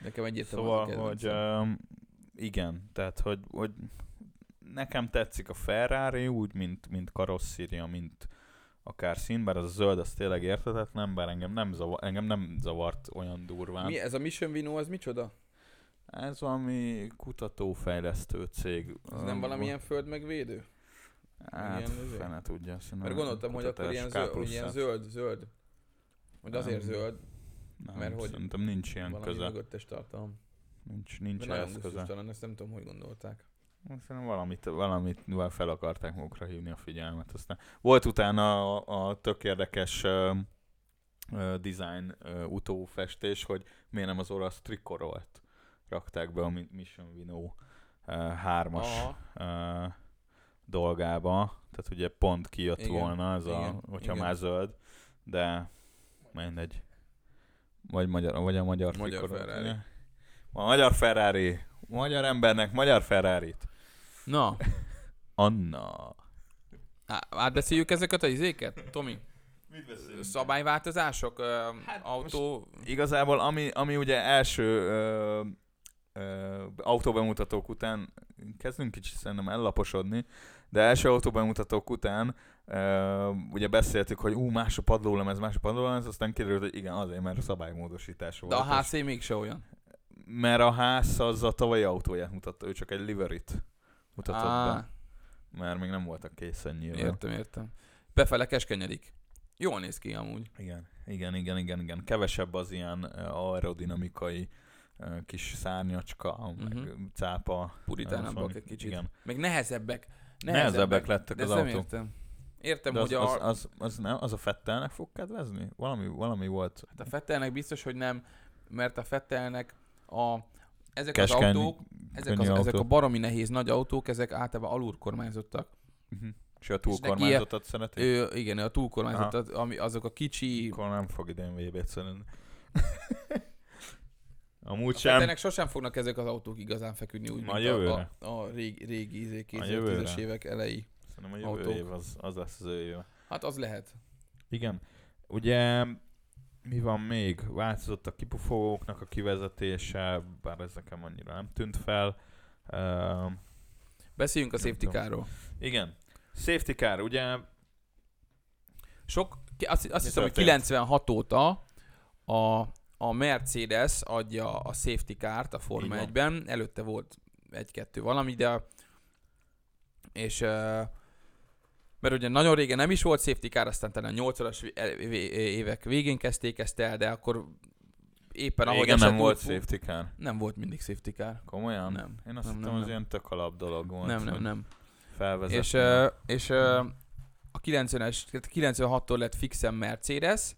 Nekem egyértelműen Szóval, hogy um, igen, tehát, hogy, hogy nekem tetszik a Ferrari úgy, mint, mint karosszíria, mint akár szín, bár az a zöld, az tényleg értetetlen, bár engem nem, zavar, engem nem zavart olyan durván. Mi, ez a Mission Vino, ez micsoda? Ez valami kutatófejlesztő cég. Ez nem valamilyen földmegvédő? Hát, izé? fene tudja. Mert gondoltam, hogy akkor ilyen, zöld, hogy ilyen zöld, zöld. Hogy azért Nem. zöld, Nem, mert hogy Szerintem nincs ilyen valami köze. mögöttes tartalom. Nincs, nincs nagyon ehhez köze. gusztustalan, ezt nem tudom, hogy gondolták. Szerintem valamit, valamit fel akarták magukra hívni a figyelmet. Aztán volt utána a, a tök érdekes uh, uh, design uh, utófestés, hogy miért nem az olasz trikorolt rakták be a Mi- Mission Vino uh, hármas Aha. uh, dolgába. Tehát ugye pont kijött Igen, volna ez a, igen, hogyha igen. már zöld, de mindegy. Vagy, magyar, vagy a magyar, Magyar trikorolt, Ferrari. A magyar Ferrari. Magyar embernek magyar Ferrari-t. Na, Anna. á- átbeszéljük ezeket a izéket, Tomi? Mit beszélünk? Szabályváltozások, ö, Hát autó... Igazából ami, ami ugye első ö, ö, autóbemutatók után, kezdünk kicsit szerintem ellaposodni, de első autóbemutatók után ö, ugye beszéltük, hogy ú, más a padlólemez, más a padlólemez, aztán kiderült, hogy igen, azért, mert a szabálymódosítás volt. De a és- HC mégse olyan. Mert a ház az a tavalyi autóját mutatta, ő csak egy liverit mutatott Á, be, mert még nem voltak készen nyilván. értem, értem. Befele keskenyedik. Jól néz ki amúgy. Igen, igen, igen, igen, igen. Kevesebb az ilyen aerodinamikai kis szárnyacska, uh-huh. meg Mhm. cápa. Puritánabbak Szóval, egy kicsit. Igen. Meg nehezebbek. Nehezebbek lettek de az autók. értem. Értem, De az, hogy az, a, az, az, nem, az a Fettelnek fog kedvezni? Valami, valami volt. hát a Fettelnek biztos, hogy nem, mert a Fettelnek a, ezek Keskeny, az autók, ezek, az, könnyű ezek a baromi nehéz nagy autók, ezek általában alulkormányzottak. Uh-huh. És a túlkormányzatot szereti? Ő, igen, a túlkormányzottak, ami, azok a kicsi... Akkor nem fog idén VB-t szerenni. Amúgy A sem. Fettelnek sosem fognak ezek az autók igazán feküdni úgy, Majd mint a, jövőre. a, a régi, régi izé, A jövőre. 2010-es évek elejé. Szerintem a jövő autók. év az, az lesz az ő éve. Hát az lehet. Igen. Ugye mi van még? Változott a kipufogóknak a kivezetése, bár ez nekem annyira nem tűnt fel. Uh, Beszéljünk a safety carról. igen. Safety car, ugye Sok, azt, azt hiszem, hogy történt? 96 óta a, a Mercedes adja a safety kárt a Forma van. 1-ben. Előtte volt egy-kettő valami, de és ö, mert ugye nagyon régen nem is volt safety car, aztán talán 80-as évek végén kezdték ezt el, de akkor éppen ahogy esett nem volt úgy- safety car. Nem volt mindig safety car. Komolyan? Nem. Én azt Nem, hittem, nem. ilyen tök alap dolog volt. Nem, nem, hogy nem. Felvezetni. És, és a 90-es, tehát 96-tól lett fixen Mercedes,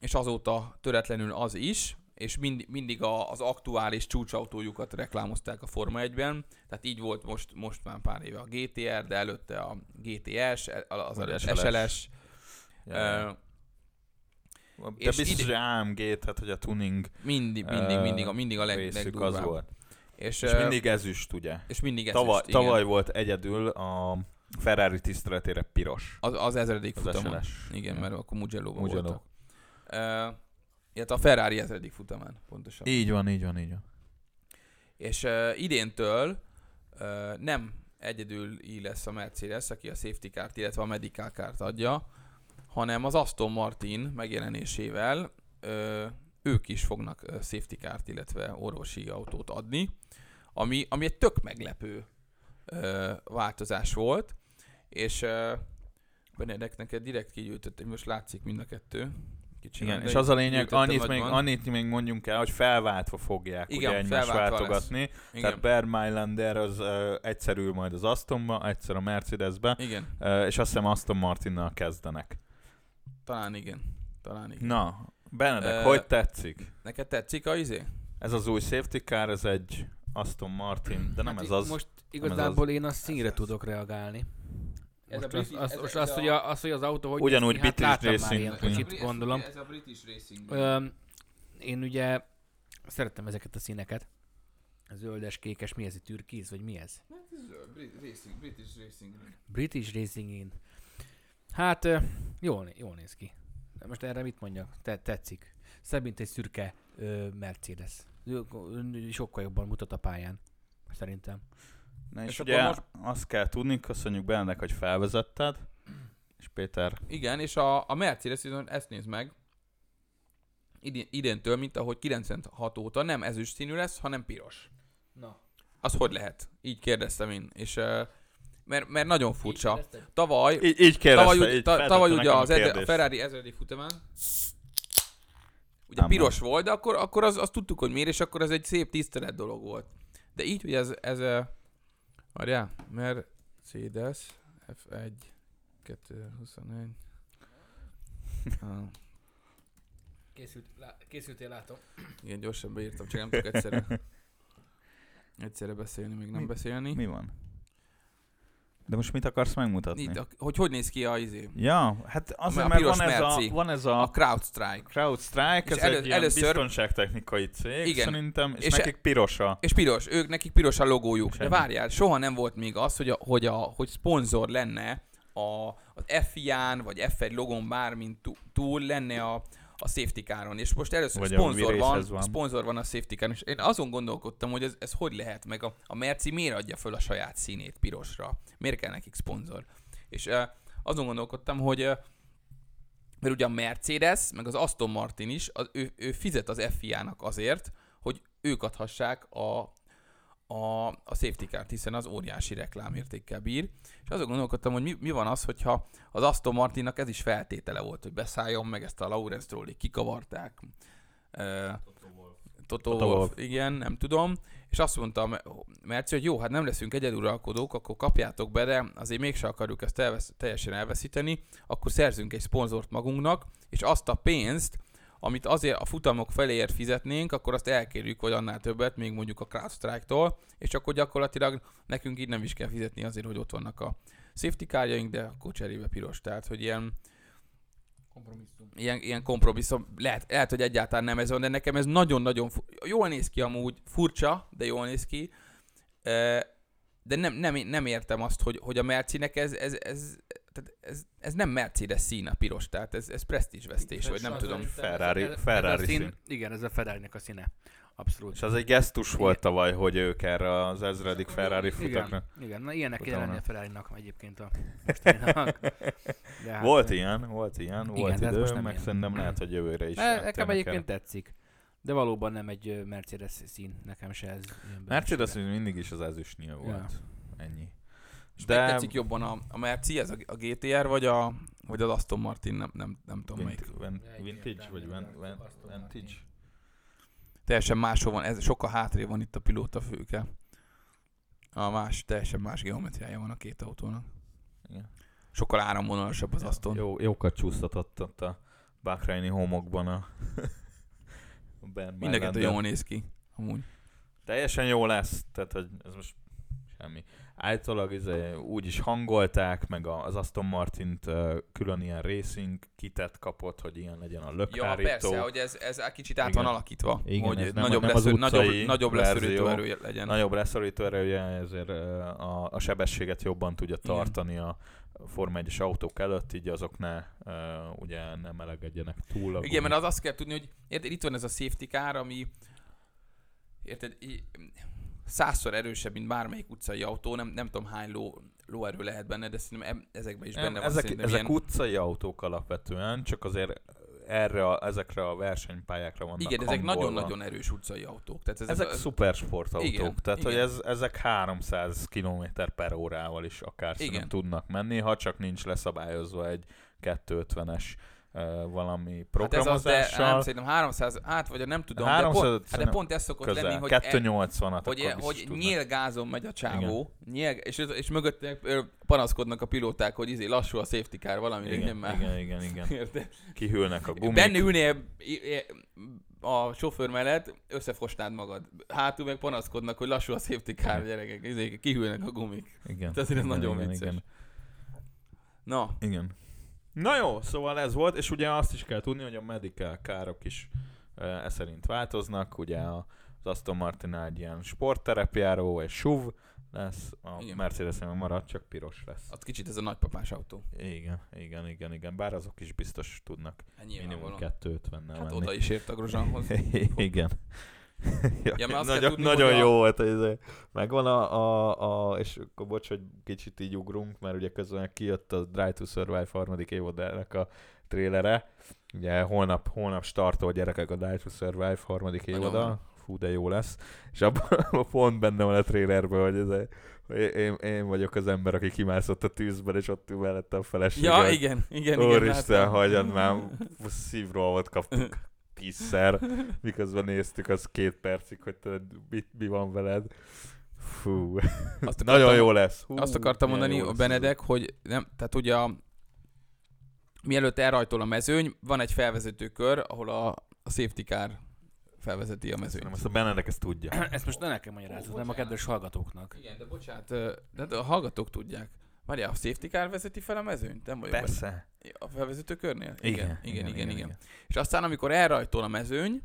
és azóta töretlenül az is, és mind, mindig a, az aktuális csúcsautójukat reklámozták a Forma 1-ben, tehát így volt most, most már pár éve a GTR, de előtte a GTS, az Vagy előtt SLS. SLS, Ja, ö, De és biztos, ide- hogy AMG, tehát hogy a tuning mindig, mindig, mindig, a, mindig a leg, az volt. És, És mindig ezüst, ugye? és mindig ez Tavaly, igen. tavaly volt egyedül a Ferrari tiszteletére piros. Az, az ezredik Az futamon. SLS. Igen, mert akkor Mugello Mugello. voltak. Uh, illetve a Ferrari ezredik futamán, pontosan. Így van, így van, így van. És uh, idéntől uh, nem egyedül így lesz a Mercedes, aki a safety kárt, illetve a medical kárt adja, hanem az Aston Martin megjelenésével uh, ők is fognak uh, safety kárt, illetve orvosi autót adni, ami, ami egy tök meglepő uh, változás volt, és uh, Benedek neked direkt kigyűjtött, hogy most látszik mind a kettő. Kicsi Igen, és az a lényeg, annyit még, nagyban. annyit még mondjunk el, hogy felváltva fogják Igen, ugye egymást váltogatni. Igen, Tehát Bear Mylander az uh, egyszer ül majd az Astonba, egyszer a Mercedesbe, igen, uh, és azt hiszem Aston Martinnal kezdenek. talán igen. Talán igen. Na, Benedek, Ö, hogy tetszik? Neked tetszik a izé? Ez az új safety car, ez egy Aston Martin, de nem Hát ez az. Most az. igazából én a színre tudok reagálni. Ez Most a az, British- az, ez- most ez azt, a- hogy a, az, hogy az autó hogy Ugyanúgy néz hát British már Racing. ilyen Ez a kocsit, gondolom. Ez a British Racing. Öm, én ugye szerettem ezeket a színeket. Zöldes, kékes, mi ez? Egy türkiz, vagy mi ez? Racing, British Racing. British Racing In. Hát, jól, jól néz ki. De most erre mit mondjak? Te, tetszik. Szebb, mint egy szürke ö, Mercedes. Sokkal jobban mutat a pályán. Szerintem. Na és, És ugye akkor azt kell tudni, köszönjük Bennek, hogy felvezetted. És Péter, Igen, és a, a Mercedes viszont ezt néz meg, idén, idéntől, mint ahogy 96 óta nem ezüst színű lesz, hanem piros. Na. Az hogy lehet? Így kérdeztem én. És, uh, mert, mert nagyon furcsa. Tavaly, így, így kérdezte, tavaly, így ta, tavaly ugye az ede, a. Ferrari ezredik futamán ugye Nem, piros volt, de akkor, akkor az, azt tudtuk, hogy miért, és akkor ez egy szép tisztelet dolog volt. De így, hogy ez, ez várjál, Mercedes F1 2021 ah, Készült, lá, készültél, látom. Igen, gyorsan beírtam, csak nem tudok egyszerre, egyszerre beszélni, még nem Mi- beszélni. Mi van? De most mit akarsz megmutatni? Itt, hogy hogy néz ki a izé? Ja, hát azért, A mert van ez, a, van ez A a CrowdStrike. CrowdStrike, És ez elő- egy ilyen először- biztonságtechnikai cég Igen. szerintem, és, És e- nekik piros a... És piros, ők nekik piros a logójuk. De várjál, soha nem volt még az, hogy, a, hogy, a, hogy szponzor lenne a, az FIA-n, vagy F1 logon bármint tú- túl lenne a, a safety caron. És most először Vagy szponzor van, van. szponzor van a safety caron. És én azon gondolkodtam, hogy ez, ez hogy lehet, meg a, a Merci miért adja föl a saját színét pirosra? Miért kell nekik szponzor? És uh, azon gondolkodtam, hogy uh, mert ugye a Mercedes, meg az Aston Martin is, az, ő, ő fizet az FIA-nak azért, hogy ők adhassák a, a, a safety car hiszen az óriási reklámértékkel bír. És azon gondolkodtam, hogy mi, mi van az, hogyha az Aston Martinnak ez is feltétele volt, hogy beszálljon, meg ezt a Lawrence Trolli kikavarták. Uh, Toto, Wolff, Wolff. igen, nem tudom. És azt mondta Merci, hogy jó, hát nem leszünk egyeduralkodók, akkor kapjátok be, de azért mégse akarjuk ezt elvesz, teljesen elveszíteni, akkor szerzünk egy szponzort magunknak, és azt a pénzt, amit azért a futamok feléért fizetnénk, akkor azt elkérjük, vagy annál többet, még mondjuk a CrowdStrike-tól, és akkor gyakorlatilag nekünk így nem is kell fizetni azért, hogy ott vannak a safety kárjaink, de akkor cserébe piros. Tehát, hogy ilyen, Kompromisszum. ilyen, ilyen kompromisszum, lehet, lehet, hogy egyáltalán nem ez van, de nekem ez nagyon-nagyon fu- jól néz ki amúgy, furcsa, de jól néz ki, de nem, nem, nem értem azt, hogy, hogy a Mercinek ez, ez, ez, tehát ez, ez nem Mercedes szín a piros, tehát ez, ez presztízsvesztés, vagy nem tudom. Ferrari- Ferrari szín, szín. Igen, ez a ferrari a színe. Abszolút. És az egy gesztus volt tavaly, hogy ők erre az ezredik Ferrari futakra. Igen, igen, na ilyenek kéne Utána. lenni a ferrari egyébként a mostaninak. De hát, Volt ilyen, volt ilyen, Igen, volt ez idő, most nem meg ilyen. szerintem lehet, hogy jövőre is. e- áttérnek Nekem egyébként tetszik. De valóban nem egy Mercedes szín, nekem se ez. Mercedes semmibe. mindig is az ezüstnyíl volt. Ennyi. És De- tetszik jobban a, a Merci, ez a, a GTR, vagy, a, vagy az Aston Martin, nem, nem, nem tudom melyik. Vint, vin, Ja, vintage, vagy az Aston vintage? Teljesen máshol van, ez sokkal hátrébb van itt a pilóta főke. A más, teljesen más geometriája van a két autónak. Igen. Sokkal áramvonalasabb az Aston. Jó, jókat csúsztatott ott a Bahreini homokban a a Mindenket jól néz ki. Amúgy. Teljesen jó lesz, tehát hogy ez most semmi. Általában izé, úgy is hangolták, meg az Aston Martint külön ilyen racing kitet kapott, hogy ilyen legyen a Ja, lökhárító. persze, hogy ez, ez kicsit át Igen. van alakítva. Igen, hogy ez nem- nagyobb, nem nagyobb, nagyobb leszorító erője legyen. Nagyobb leszorító erője, ezért a, a sebességet jobban tudja Igen. tartani a Forma 1-es autók előtt, így azok ne, uh, ugye nem melegedjenek túl. a Igen, mert az azt kell tudni, hogy érted, itt van ez a safety car, ami érted, százszor erősebb, mint bármelyik utcai autó, nem, nem tudom hány ló, lóerő lehet benne, de szerintem ezekben is Nem, benne van ezek, ezek ilyen... utcai autók alapvetően, csak azért erre a, ezekre a versenypályákra vannak Igen, ezek nagyon-nagyon erős utcai autók. Tehát ez Ezek ez, szupersportautók, Igen, tehát hogy igen. ez, ezek 300 km per órával is akár Igen. tudnak menni, ha csak nincs leszabályozva egy 250-es valami Hát ez az, de programozással. hát, szerintem 300, hát vagy nem tudom, 300 de, pont, hát de pont ez szokott lenni, közel. hogy, e, 280-at hogy, hogy nyílgázon megy a csávó, nyíl, és, és mögött ö, panaszkodnak a pilóták, hogy izé lassú a safety car, valami igen, igen, már. igen, igen, igen. Kihűlnek a gumik. Benne ülnél a sofőr mellett, összefosnád magad. Hátul meg panaszkodnak, hogy lassú a safety car, Igen. gyerekek, izé, kihűlnek a gumik. Igen. Tehát ez igen, nagyon igen, vicces. Igen. Na, igen. Na jó, szóval ez volt, és ugye azt is kell tudni, hogy a medical károk is e, szerint változnak, ugye az Aston Martin egy ilyen sportterepjáró, egy SUV lesz, a Igen. mercedes meg marad, csak piros lesz. Az kicsit ez a nagypapás autó. Igen, igen, igen, igen. Bár azok is biztos tudnak minimum Nyilvánvalóan. 250-nel Hát menni. oda is ért a Grozsánhoz. Igen. ja, Ja, mert nagyon, tudni, nagyon hogy a- jó volt, ez megvan a, a, a, és akkor bocs, hogy kicsit így ugrunk, mert ugye közben kijött a Drive to Survive harmadik évadának a trélere. Ugye holnap, holnap startol gyerekek a Drive to Survive harmadik évada. jó. Fú, de jó lesz. És abban abban pont benne van a trailerben, hogy, ez, én, én, vagyok az ember, aki kimászott a tűzben, és ott ül mellette a feleségem. Ja, igen, igen, igen. Úristen, hagyjad már, szívrohamot kaptunk tízszer, miközben néztük az két percig, hogy te mi, mi van veled. Fú, Azt nagyon akartam- jó lesz. Hú, Azt akartam mondani a lesz Benedek, hogy nem, tehát ugye a, mielőtt elrajtol a mezőny, van egy felvezető kör, ahol a, a safety car felvezeti a ez. mezőnyt. Nem, ezt a Benedek ezt tudja. Ezt most ne nekem magyarázod, nem a kedves hallgatóknak. Igen, de bocsánat, de a hallgatók tudják. Várjál, a safety car vezeti fel a mezőnyt? Nem vagyok Persze. benne. A felvezető körnél? Igen, igen, igen, igen, igen. És aztán, amikor elrajtol a mezőny,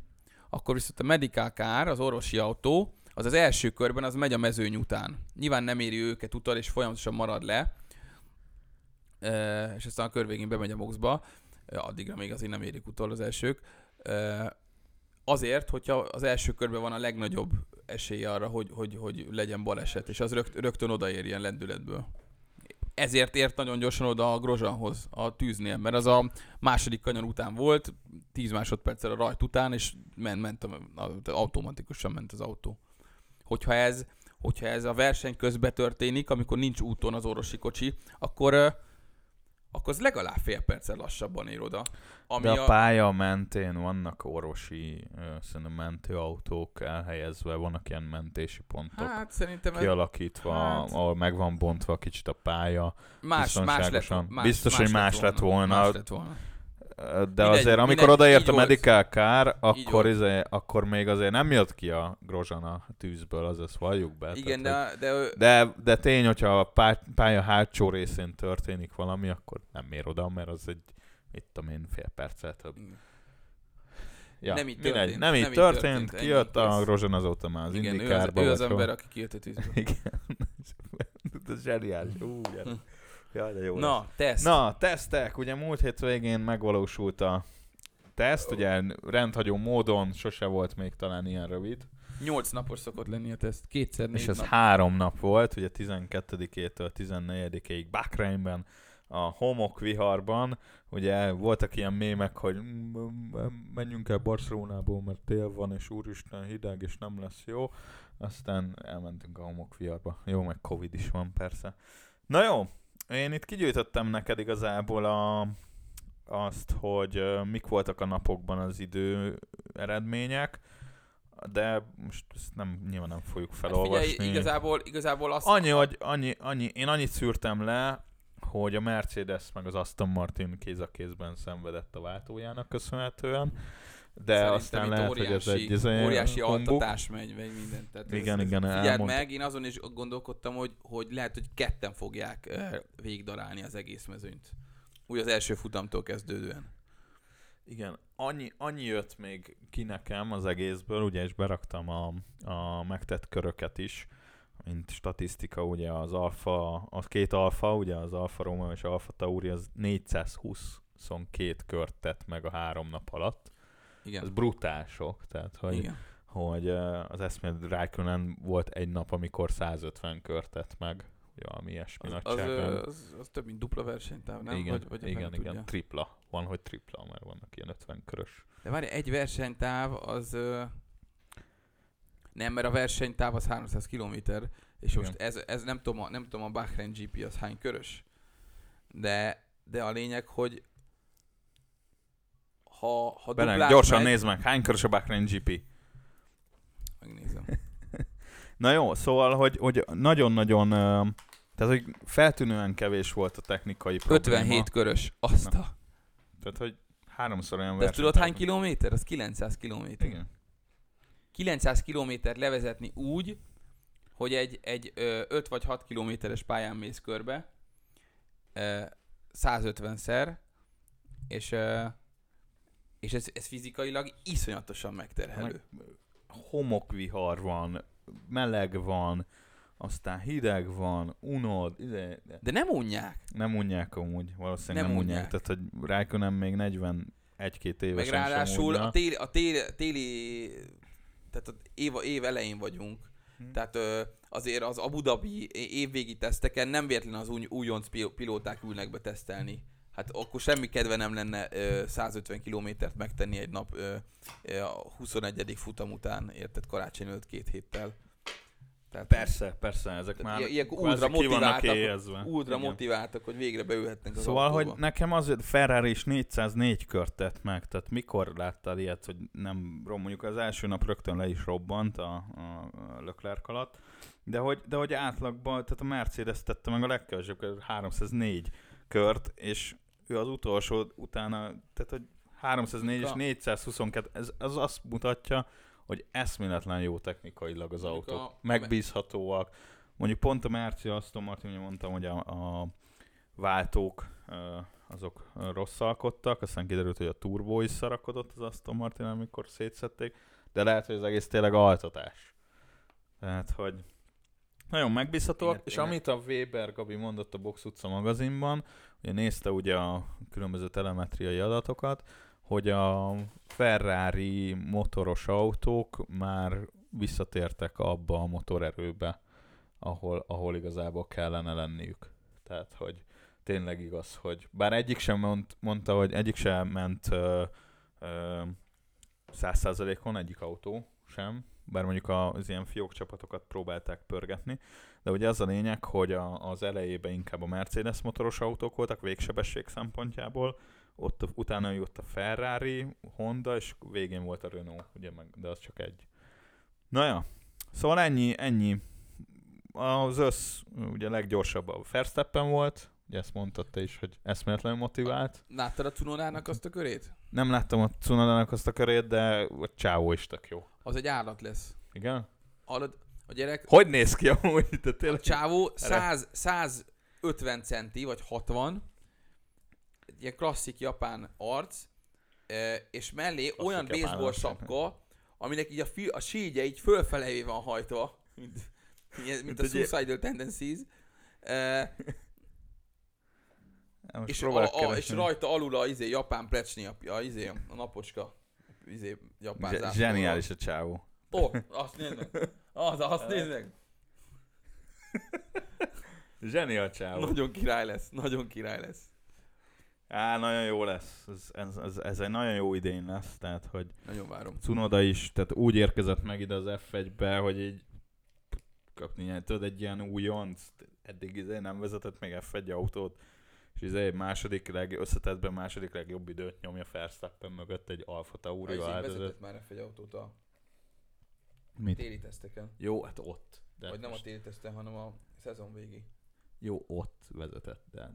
akkor viszont a medical car, az orvosi autó, az az első körben az megy a mezőny után. Nyilván nem éri őket utal, és folyamatosan marad le, Ö, és aztán a kör végén bemegy a boxba, Ö, addigra még azért nem érik utol az elsők. Ö, Azért, hogyha az első körben van a legnagyobb esély arra, hogy, hogy, hogy legyen baleset, és az rögt, rögtön odaér ilyen lendületből. Ezért ért nagyon gyorsan oda a Grozsanhoz, a tűznél, mert az a második kanyar után volt, 10 másodperccel a rajt után, és ment, ment automatikusan ment az autó. Hogyha ez, hogyha ez a verseny közben történik, amikor nincs úton az orvosi kocsi, akkor, akkor az legalább fél perccel lassabban ér oda. Ami De a pálya mentén vannak orvosi, szerintem mentőautók elhelyezve, vannak ilyen mentési pontok. Hát szerintem kialakítva, hát- ahol meg van bontva kicsit a pálya. más, más lett, más, Biztos, hogy más lett volna. Más lett volna. De Mindegy, azért, amikor mindegy, odaért a medical Így akkor, izé, akkor még azért nem jött ki a Grozsan a tűzből, az ezt valljuk be. Igen, tehát, hogy- de, de, de, de tény, hogyha a pá- pálya hátsó részén történik valami, akkor nem ér oda, mert az egy, mit tudom én, fél perccel több. Ja, Nem így mindegy, történt, Nem így nem így történt, történt, kijött a. Grozsan azóta már az igen, ő az, indikárba. ő az ember, aki kijött a tűzből. Igen. Ez zseniális. Ú, gyere. Jaj, de jó lesz. Na, teszt. Na, tesztek. Ugye múlt hét végén megvalósult a teszt, ugye rendhagyó módon, sose volt még talán ilyen rövid. 8 napos szokott lenni a teszt. Kétszer négy És ez nap. három nap volt, ugye 12-től 14-ig Bakreinben, a homok viharban, ugye voltak ilyen mémek, hogy mm, mm, menjünk el Barcelonából, mert tél van, és úristen hideg, és nem lesz jó. Aztán elmentünk a homok viharba. Jó, meg Covid is van persze. Na jó, én itt kigyűjtöttem neked igazából a, azt, hogy mik voltak a napokban az idő eredmények, de most ezt nem, nyilván nem fogjuk Hát felolvasni. figyelj, igazából, igazából azt... Annyi, hogy annyi, annyi, én annyit szűrtem le, hogy a Mercedes meg az Aston Martin kéz a kézben szenvedett a váltójának köszönhetően, de Szerintem aztán lehet, hogy ez egy ez óriási humbug. altatás megy, meg minden. Tehát Igen, ez, igen, ez, Figyeld elmond- meg, én azon is gondolkodtam, hogy, hogy lehet, hogy ketten fogják uh, végigdarálni az egész mezőnyt. Úgy az első futamtól kezdődően. Igen, annyi, annyi jött még ki nekem az egészből, ugye, és beraktam a, a megtett köröket is, mint statisztika, ugye az alfa, a két alfa, ugye az Alfa Romeo és Alfa Tauri, az 422 kört tett meg a három nap alatt. Igen. Ez brutál sok, tehát hogy, Igen. hogy az eszmélet Raikkonen volt egy nap, amikor 150 kört tett meg, ugye, ami ilyesmi Az, az, az, az, több, mint dupla versenytáv, nem? igen, vagy, vagy igen, igen, tudja. tripla. Van, hogy tripla, mert vannak ilyen 50 körös. De várj, egy versenytáv az... Ö... Nem, mert a versenytáv az 300 km, és Igen. most ez, ez nem, tudom, a, nem tudom a Bahrain GP az hány körös, de, de a lényeg, hogy ha, ha duplát gyorsan megy, nézd meg, hány körös a Bahrain GP? Megnézem. Na jó, szóval, hogy, hogy nagyon-nagyon, tehát hogy feltűnően kevés volt a technikai probléma. 57 körös. Azt a... Tehát, hogy háromszor olyan De tudod hány kilométer? Az 900 kilométer. Igen. 900 kilométer levezetni úgy, hogy egy, egy ö, 5 vagy 6 kilométeres pályán mész körbe, ö, 150-szer, és, és ez, ez fizikailag iszonyatosan megterhelő. Meg, homokvihar van, meleg van, aztán hideg van, unod, ide, de De nem unják. nem unják amúgy, valószínűleg Nem nem, unják. unják. Tehát, hogy Rijkönen még 40 egy-két Meg évesen ráadásul a téli, a téli, téli tehát az év, év elején vagyunk. Hm. Tehát azért az Abu Dhabi évvégi teszteken nem véletlen az új, újonc pil- pilóták ülnek be tesztelni. Hát akkor semmi kedve nem lenne ö, 150 kilométert megtenni egy nap a 21. futam után, érted, karácsony előtt két héttel. Tehát Persze, persze, ezek már ilyen- ultra motiváltak, ultra motiváltak, hogy végre beülhetnek az Szóval, autóba. hogy nekem azért Ferrari is 404 kört tett meg, tehát mikor láttál ilyet, hogy nem, mondjuk az első nap rögtön le is robbant a, a, a Leclerc alatt, de hogy, de hogy átlagban, tehát a Mercedes tette meg a legkevesebb, 304 kört, és ő az utolsó utána, tehát hogy 304 és A- 422, ez az azt mutatja, hogy eszméletlen jó technikailag az autók. Megbízhatóak. Mondjuk pont a Merci Aston Martin, ugye mondtam, hogy a, a váltók azok rosszalkodtak, aztán kiderült, hogy a turbó is szarakodott az Aston Martin, amikor szétszették, de lehet, hogy az egész tényleg altatás. Tehát, hogy nagyon megbízhatóak, és amit a Weber Gabi mondott a Box utca magazinban, ugye nézte ugye a különböző telemetriai adatokat, hogy a Ferrari motoros autók már visszatértek abba a motorerőbe, ahol, ahol igazából kellene lenniük. Tehát, hogy tényleg igaz, hogy bár egyik sem mond, mondta, hogy egyik sem ment ö, ö, 100%-on egyik autó sem, bár mondjuk az ilyen fiók csapatokat próbálták pörgetni, de ugye az a lényeg, hogy a, az elejében inkább a Mercedes motoros autók voltak végsebesség szempontjából, ott utána jött a Ferrari, Honda, és végén volt a Renault, ugye meg, de az csak egy. Na ja, szóval ennyi, ennyi. Az össz, ugye leggyorsabb a Verstappen volt, ugye ezt mondtad te is, hogy eszméletlenül motivált. Láttad a Cunodának azt a körét? Nem láttam a Cunodának azt a körét, de a csávó is tök jó. Az egy állat lesz. Igen? Hallod, a gyerek, Hogy néz ki amúgy? A tényleg... csávó 100, 150 centi, vagy 60, egy ilyen klasszik japán arc, eh, és mellé Klasszik olyan baseball sapka, aminek így a, fű, a sígye így fölfelé van hajtva, mint, mint, mint a Suicidal Tendencies, Most és, a, a, és rajta alul a izé, japán plecsni, a, a, izé, a napocska, izé, japán Zse-. Zseniális a csávó. Ó, azt nézd meg. Az, azt nézd meg. Zseni a csávó. Nagyon király lesz, nagyon király lesz. Á, nagyon jó lesz. Ez, ez, ez, ez egy nagyon jó idén lesz, tehát hogy Nagyon várom. Cunoda is, tehát úgy érkezett meg ide az F1-be, hogy így kapni tudod, egy ilyen újonc, eddig izé nem vezetett még F1 autót, és izé egy második leg, összetettben második legjobb időt nyomja Verstappen mögött egy Alfa Hát ez- vezetett már F1 autót a Mit? téli teszteken. Jó, hát ott. De Vagy nem a most- téli teszten, hanem a szezon végi. Jó, ott vezetett, de...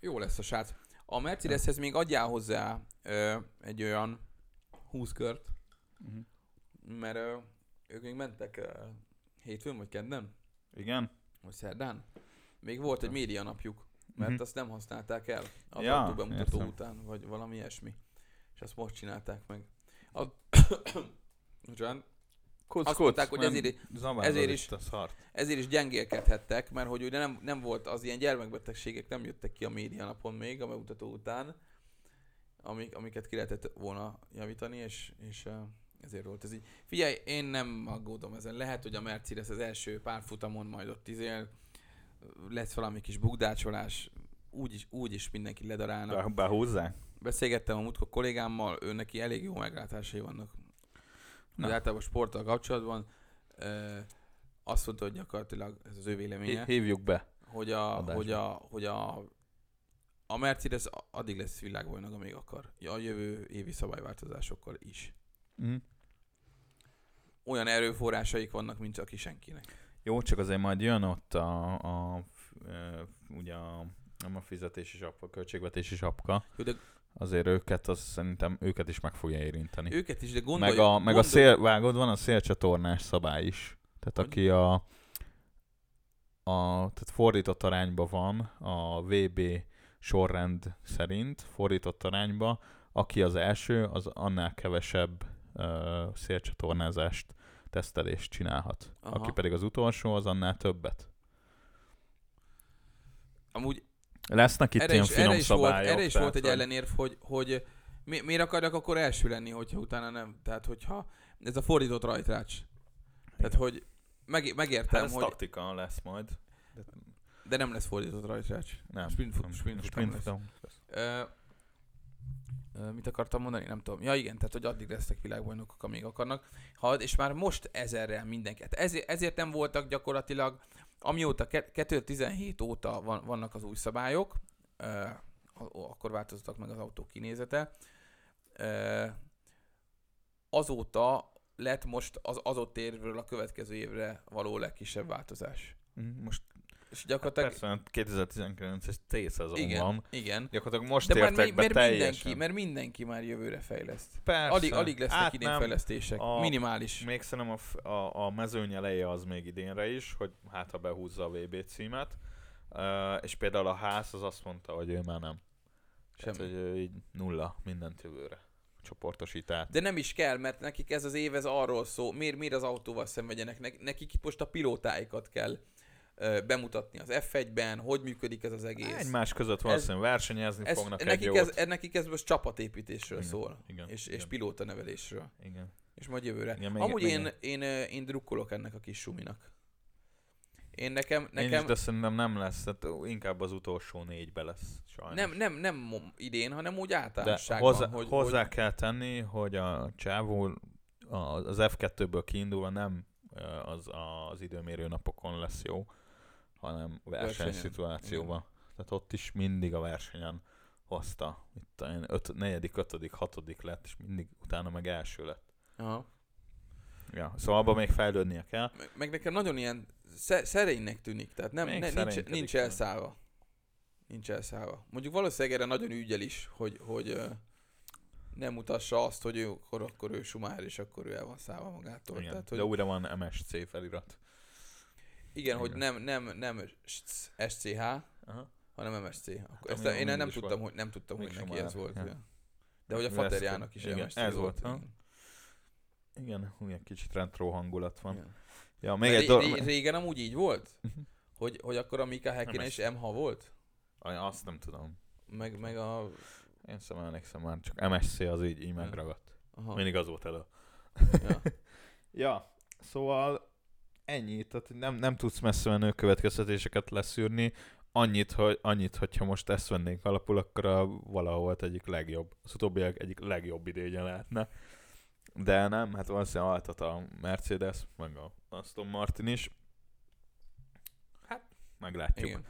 Jó lesz a srác. A Mercedeshez még adjál hozzá ö, egy olyan 20 kört, Uh-huh. mert ö, ők még mentek ö, hétfőn vagy kedden, Igen? vagy szerdán. Még volt egy média napjuk, mert Mhm. azt nem használták el az Ja, autó bemutató értem. után, vagy valami ilyesmi. És azt most csinálták meg. A... Bocsánat. Kuc, Azt mondták, hogy ezért- ezért is- ezért is gyengélkedhettek, mert hogy ugye nem, nem volt az ilyen gyermekbetegségek, nem jöttek ki a média napon még a bemutató után, amik, amiket ki lehetett volna javítani, és, és ezért volt ez így. Figyelj, én nem aggódom ezen. Lehet, hogy a Mercedes az első pár futamon majd ott izél, lesz valami kis bugdácsolás, úgyis, úgyis mindenki ledarálnak. Be, behúzzák? Beszélgettem a múltkor kollégámmal, ő neki elég jó meglátásai vannak. Na. Na. Általában sporttal kapcsolatban. Ö, azt mondta, hogy gyakorlatilag ez az ő véleménye, Hí- Hívjuk be. hogy a, hogy a, hogy a, a Mercedes addig lesz világbajnok, amíg akar. A jövő évi szabályváltozásokkal is. Mm. Olyan erőforrásaik vannak, mint aki senkinek. Jó, csak azért majd jön ott a, a, e, ugye a, nem a fizetési sapka, a költségvetési sapka. Jó, de Azért őket, az szerintem őket is meg fogja érinteni. őket is, de gondolj, meg a, meg a gondolj- szél, vágod, van a szélcsatornás szabály is. Tehát Hogy? aki a, a tehát fordított arányba van a VB sorrend szerint, fordított arányba, aki az első, az annál kevesebb ö, szélcsatornázást, tesztelést csinálhat. Aha. Aki pedig az utolsó, az annál többet. Amúgy Lesznek itt erre ilyen is, finom erre is, volt, szabályok. erre is tehát, volt egy ellenérv, hogy, hogy mi, miért akarjak akkor első lenni, hogyha utána nem. Tehát, hogyha ez a fordított rajtrács. Tehát, hogy meg, Hát megértem, ez hogy... taktika lesz majd. De nem lesz fordított rajtrács. Nem. Sprint fut- nem. sprint futam sprint lesz. futam. Ö, ö, mit akartam mondani? Nem tudom. Ja igen, tehát hogy addig lesznek világbajnokok, amíg akarnak. Ha, és már most ezerrel mindenki. Hát ezért, ezért nem voltak gyakorlatilag, amióta ke- 2017 óta van, vannak az új szabályok, ö, akkor változtak meg az autó kinézete. Ö, azóta lett most az adott évről a következő évre való legkisebb változás. Mhm, Most És hát gyakorlatilag... persze 2019-es C-szezon igen, van. igen. Gyakorlatilag most De már mi, mert teljesen. mindenki, mert mindenki már jövőre fejleszt. Persze. Alig, alig lesznek Hát idén nem. fejlesztések. A- Minimális. Még szerintem a, a, a mezőny eleje az még idénre is, hogy hát ha behúzza a VB címet. Uh, és például a ház az azt mondta, hogy ő már nem. Semmi. Tehát, hogy ő így nulla mindent jövőre. Csoportosítát. De nem is kell, mert nekik ez az év ez arról szól, miért, miért az autóval szenvedjenek, Nek- nekik most a pilótáikat kell bemutatni az F1-ben, hogy működik ez az egész. Egymás között valószínűleg versenyezni ez, fognak egy nekik, jót. ez, nekik ez most csapatépítésről Igen, szól, igen, és, és igen. pilóta nevelésről, Igen. és majd jövőre. Igen, még- Amúgy még- én, én, ö, én drukkolok ennek a kis suminak. Én nekem, Nekem... Én is, de szerintem nem lesz, tehát inkább az utolsó négybe lesz. Sajnos. nem, nem, nem idén, hanem úgy De általánosságban. hozzá, hogy, hozzá hogy, kell tenni, hogy a csávó az F2-ből kiindulva nem az, az időmérő napokon lesz jó, hanem versenyszituációban. Tehát ott is mindig a versenyen hozta. Itt olyan öt, negyedik, ötödik, hatodik lett, és mindig utána meg első lett. Aha. Ja, szóval abban még fejlődnie kell. Meg, meg nekem nagyon ilyen sze- szerénynek tűnik, tehát nem, Még ne, nincs, nincs elszállva. Nincs elszállva. Mondjuk valószínűleg erre nagyon ügyel is, hogy, hogy nem mutassa azt, hogy ő, akkor, akkor ő sumár, és akkor ő el van szállva magától. Igen. Tehát, hogy, De újra van MSC felirat. Igen, hogy nem, nem, nem SCH, Aha. hanem MSC. Hát, ezt én nem tudtam, hogy, nem tudtam, hogy neki ez volt. ja. De hogy a faterjának is igen, MSC ez volt. igen. Egy kicsit retro hangulat van. Igen. Ja, még egy dolog. ré- Régen amúgy így volt? Mhm. Hogy, hogy akkor a Mika Häkkinen is. MH volt? Azt nem tudom. Meg, meg a... Én szem emlékszem már, csak MSC az így, így megragadt. Aha. Mindig az volt elő. Ja. Ja, szóval ennyi, tehát nem, nem tudsz messze menő következtetéseket leszűrni. Annyit, hogy, annyit, hogyha most ezt vennénk alapul, akkor a valahol egyik legjobb, az utóbbiak egyik legjobb idénye lehetne. De nem, hát valószínűleg altat a Mercedes, meg a Aston Martin is. Hát, meglátjuk. Igen.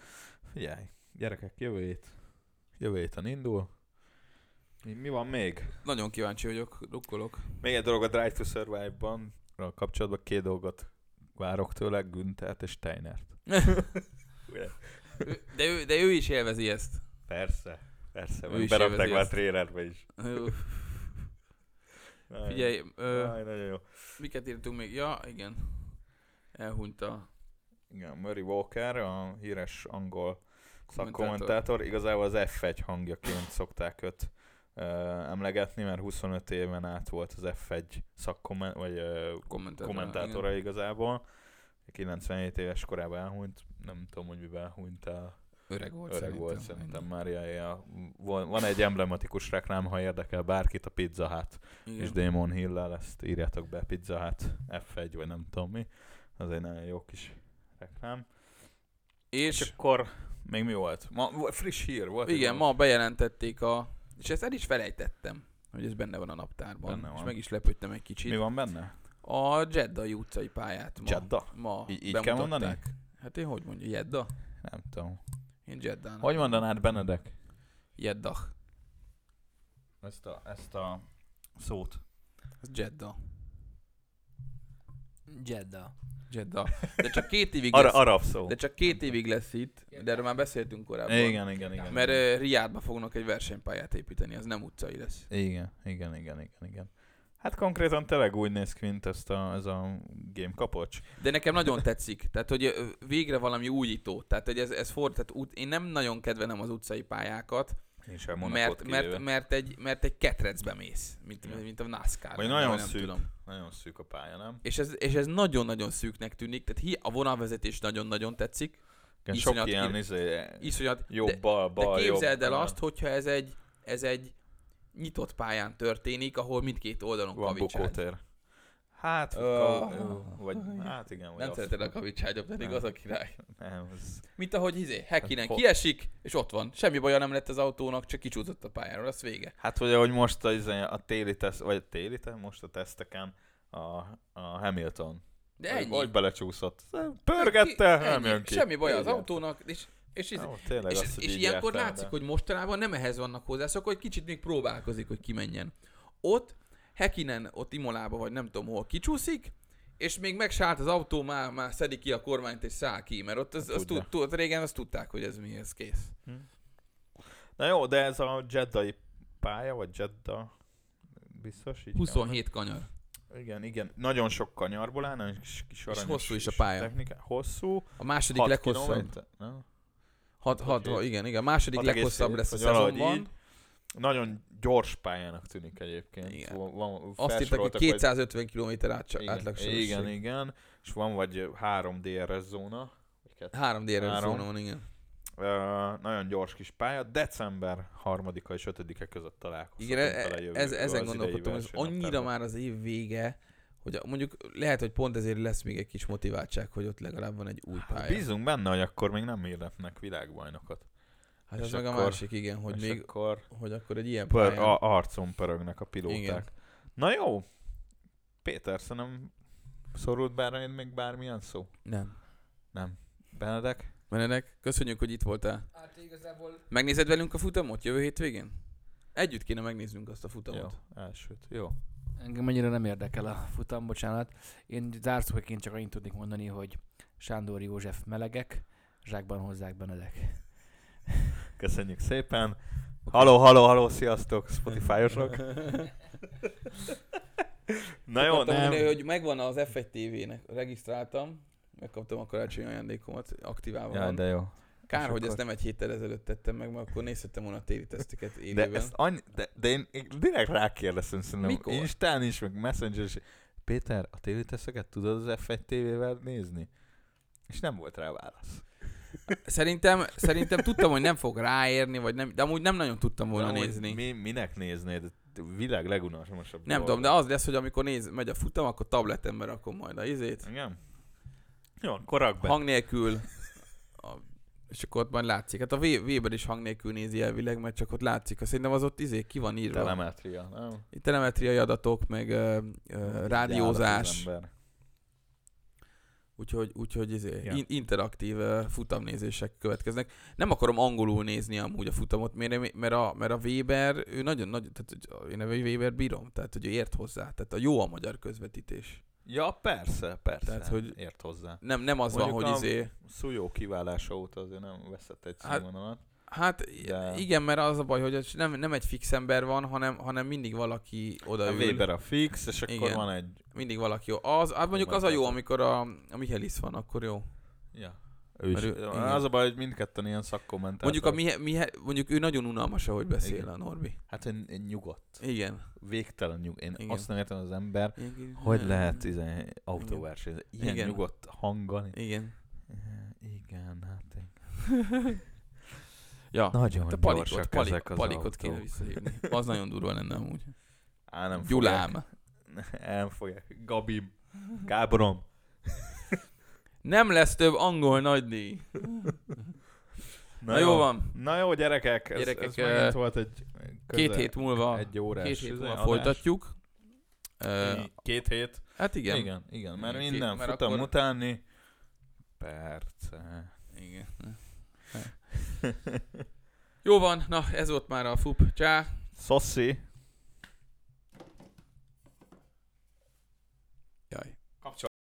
Figyelj, gyerekek, jövő hét. Jövő héten indul. Mi, van még? Nagyon kíváncsi vagyok, rukkolok. Még egy dolog a Drive to Survive-ban, a kapcsolatban két dolgot várok tőle, Günthert és Steinert. De ő, de ő is élvezi ezt. Persze, persze, Ő is berakták már trailerbe is. Aj, Figyelj, ö, aj, nagyon jó. miket írtunk még? Ja, igen. Elhunyt a Igen, Murray Walker, a híres angol kommentátor. szakkommentátor, igazából az F1 hangjaként szokták őt emlegetni, mert 25 éven át volt az F1 szakkomment, vagy uh, kommentátor. kommentátora igazából. 97 éves korában elhunyt, nem tudom, hogy mivel elhunyt el. Öreg volt Öreg szerintem. volt szerintem már ilyen. Van, egy emblematikus reklám, ha érdekel bárkit, a Pizza Hut. Igen. És Damon Hill-lel ezt írjátok be, Pizza Hut F1, vagy nem tudom mi. Az egy nagyon jó kis reklám. És És akkor még mi volt? Ma, friss hír volt. igen, ma bejelentették a... És ezt el is felejtettem, hogy ez benne van a naptárban. Benne És van. meg is lepődtem egy kicsit. Mi van benne? A Jeddai utcai pályát ma, Jeddah? ma Így- így kell mondani? Hát én hogy mondja? Jeddah? Nem tudom. Én Jeddának. Hogy mondanád Benedek? Jeddah. Ezt a, ezt a szót. Ez Jeddah. Jeddah. Jeddah. De csak két évig Ara, lesz. arab szó. De csak két évig lesz itt, de erről már beszéltünk korábban. Igen, igen, igen. Mert uh, Riádba fognak egy versenypályát építeni, az nem utcai lesz. Igen, igen, igen, igen, igen. Hát konkrétan tényleg úgy néz ki, mint ezt a, ez a game kapocs. De nekem nagyon tetszik, tehát hogy végre valami újító. Tehát hogy ez, ez for, tehát út, én nem nagyon kedvelem az utcai pályákat, Én sem mert, mert, mert, egy, mert egy ketrecbe mész, mint, Ja. mint a NASCAR. Vagy nagyon szűk. Nagyon szűk a pálya, nem? És ez, és ez nagyon-nagyon szűknek tűnik, tehát hi, a vonalvezetés nagyon-nagyon tetszik, Igen, Iszonyat sok ilyen izé, iszonyat, jobb, de, bal, de bal, képzeld jobb, el azt, hogyha ez egy, ez egy nyitott pályán történik, ahol mindkét oldalon van. Hát, Ö, ka- vagy, hát igen, vagy Nem szereted a kavicságyat, pedig Nem. az a király. Nem, ez, Mint ahogy izé, Hekinen Ho- kiesik, és ott van. Semmi baja nem lett az autónak, csak kicsúszott a pályáról, az vége. hát vagy ahogy most a, izé, a téli teszt, vagy téli teszt, most a teszteken a, a Hamilton. De Hogy- ennyi. Hogy belecsúszott. Pörgette, Ki- nem jön ki. Semmi baj az autónak, és, és, és, Ó, tényleg és, hogy és így ilyenkor látszik, de- hogy mostanában nem ehhez vannak hozzászokva, hogy kicsit még próbálkozik, hogy kimenjen. Ott, Hekinen, ott Imolába, vagy nem tudom hol, kicsúszik, és még megsált az autó, már, már szedi ki a kormányt és száll ki, mert ott az, az Tudja. tud, tud, régen azt tudták, hogy ez mi, ez kész. Na jó, de ez a Jeddai pálya, vagy Jedda, biztos így kell 27 kanyar. mondani? Igen, igen. Nagyon sok kanyarból áll, nagyon kis, kis aranyos hosszú is a pálya. Technika. Hosszú. A második leghosszabb. kilométer? Hat, hat, Hat- igen, igen. A második 6,7, leghosszabb lesz a szezonban. így. Nagyon gyors pályának tűnik egyébként. Igen. Van, van, Azt írták, hogy felsoroltak, 250 km átlagsebesség. igen, igen, és van vagy 3 DRS zóna, vagy kettő. 3 DRS Három. zóna van, igen. Ö, nagyon gyors kis pálya, december 3-a és 5-e között találkozhatunk Igen, e- jövő- ez, ezen gondolkodtam, ez annyira már az év vége, hogy mondjuk lehet, hogy pont ezért lesz még egy kis motiváltság, hogy ott legalább van egy új pálya. Bízunk benne, hogy akkor még nem hirdetnek világbajnokot. Hát és ez meg a másik, igen, hogy még, akkor hogy akkor egy ilyen pör, pályán. a, arcon pörögnek a pilóták. Igen. Na jó, Péter, szerintem szorult bár még bármilyen szó? Nem. Nem. Benedek? Menedek, köszönjük, hogy itt voltál. Hát igazából... Megnézed velünk a futamot jövő hétvégén? Együtt kéne megnéznünk azt a Jó, futamot. elsőt. Jó. Engem annyira nem érdekel a futam, bocsánat. Én zárszóként csak annyit tudnék mondani, hogy Sándor József melegek, zsákban hozzák Benedek. Köszönjük szépen. Haló, haló, haló, sziasztok, Spotify-osok. Na jó, Akartam nem. mondani, hogy megvan az F1 TV-nek, regisztráltam, megkaptam a karácsonyi ajándékomat, aktiválva Ja, van. de jó. Kár, És hogy akkor- ezt nem egy héttel ezelőtt tettem meg, mert akkor nézhettem volna a téli teszteket De, élőben. ezt annyi, de, de én, én direkt rákérdeztem szerintem. Mikor? Instán is, meg Messenger is. Péter, a téli teszeket tudod az F1 TV-vel nézni? És nem volt rá válasz. Szerintem, szerintem tudtam, hogy nem fog ráérni, vagy nem, de amúgy nem nagyon tudtam volna De nézni. Mi, minek néznéd? Világ legunalmasabb Nem tudom, de az lesz, hogy amikor néz, megy a futam, akkor tabletembe rakom majd a izét. Igen? Jó, akkor rak be. Hang nélkül. A, és akkor ott majd látszik. Hát a Weber is hang nélkül nézi elvileg, mert csak ott látszik. Szerintem az ott izé ki van írva. Telemetria, nem? Telemetriai adatok, meg ö, Jár az rádiózás. ember. Úgyhogy, úgyhogy izé, Igen. in- interaktív uh, futamnézések következnek. Nem akarom angolul nézni amúgy a futamot, mert, mert, a, mert a Weber, ő nagyon, nagyon tehát hogy én a Weber bírom, tehát hogy ő ért hozzá. Tehát a jó a magyar közvetítés. Ja, persze, persze. Tehát, hogy- ért hozzá. Nem, nem az van, Mondjuk hogy a- izé... Szújó kiválása óta azért nem veszett egy Hát, színvonalat. Hát De- igen, mert az a baj, hogy nem, nem egy fix ember van, hanem, hanem mindig valaki A odaül. Weber a fix, és akkor Igen. van egy... Mindig valaki jó. Az, hát mondjuk az a jó, amikor a, a Michelis van, akkor jó. Ja. Ő is, ő- igen. az a baj, hogy mindketten ilyen szakkommentátor. Mondjuk, a Mihe, Mihe, mondjuk ő nagyon unalmas, ahogy beszél Igen. a Norbi. Hát én, én nyugodt. Igen. Végtelen nyugodt. Én Igen. azt nem értem az ember, Igen. hogy lehet izé, autóversenyzni. Ilyen Igen. nyugodt hanggal. Igen. Igen, hát én... Ja. Nagyon Hát a palikot, palik, ezek az palikot kéne autók. visszahívni. Az nagyon durva lenne amúgy. Á, nem Gyulám. Fogják. Nem fogják. Gabim. Gáborom. Nem lesz több angol nagydíj. Na, jó van. Na jó, gyerekek. Ez, Gyerekek, ez megint volt egy Két hét múlva, egy órás két hét múlva adás. folytatjuk. Két hét. hát igen. Igen, igen, mert minden két- mert futam akkor- utáni perce. Igen. Jó van, na ez volt már a FUP. Csá! Szoszi.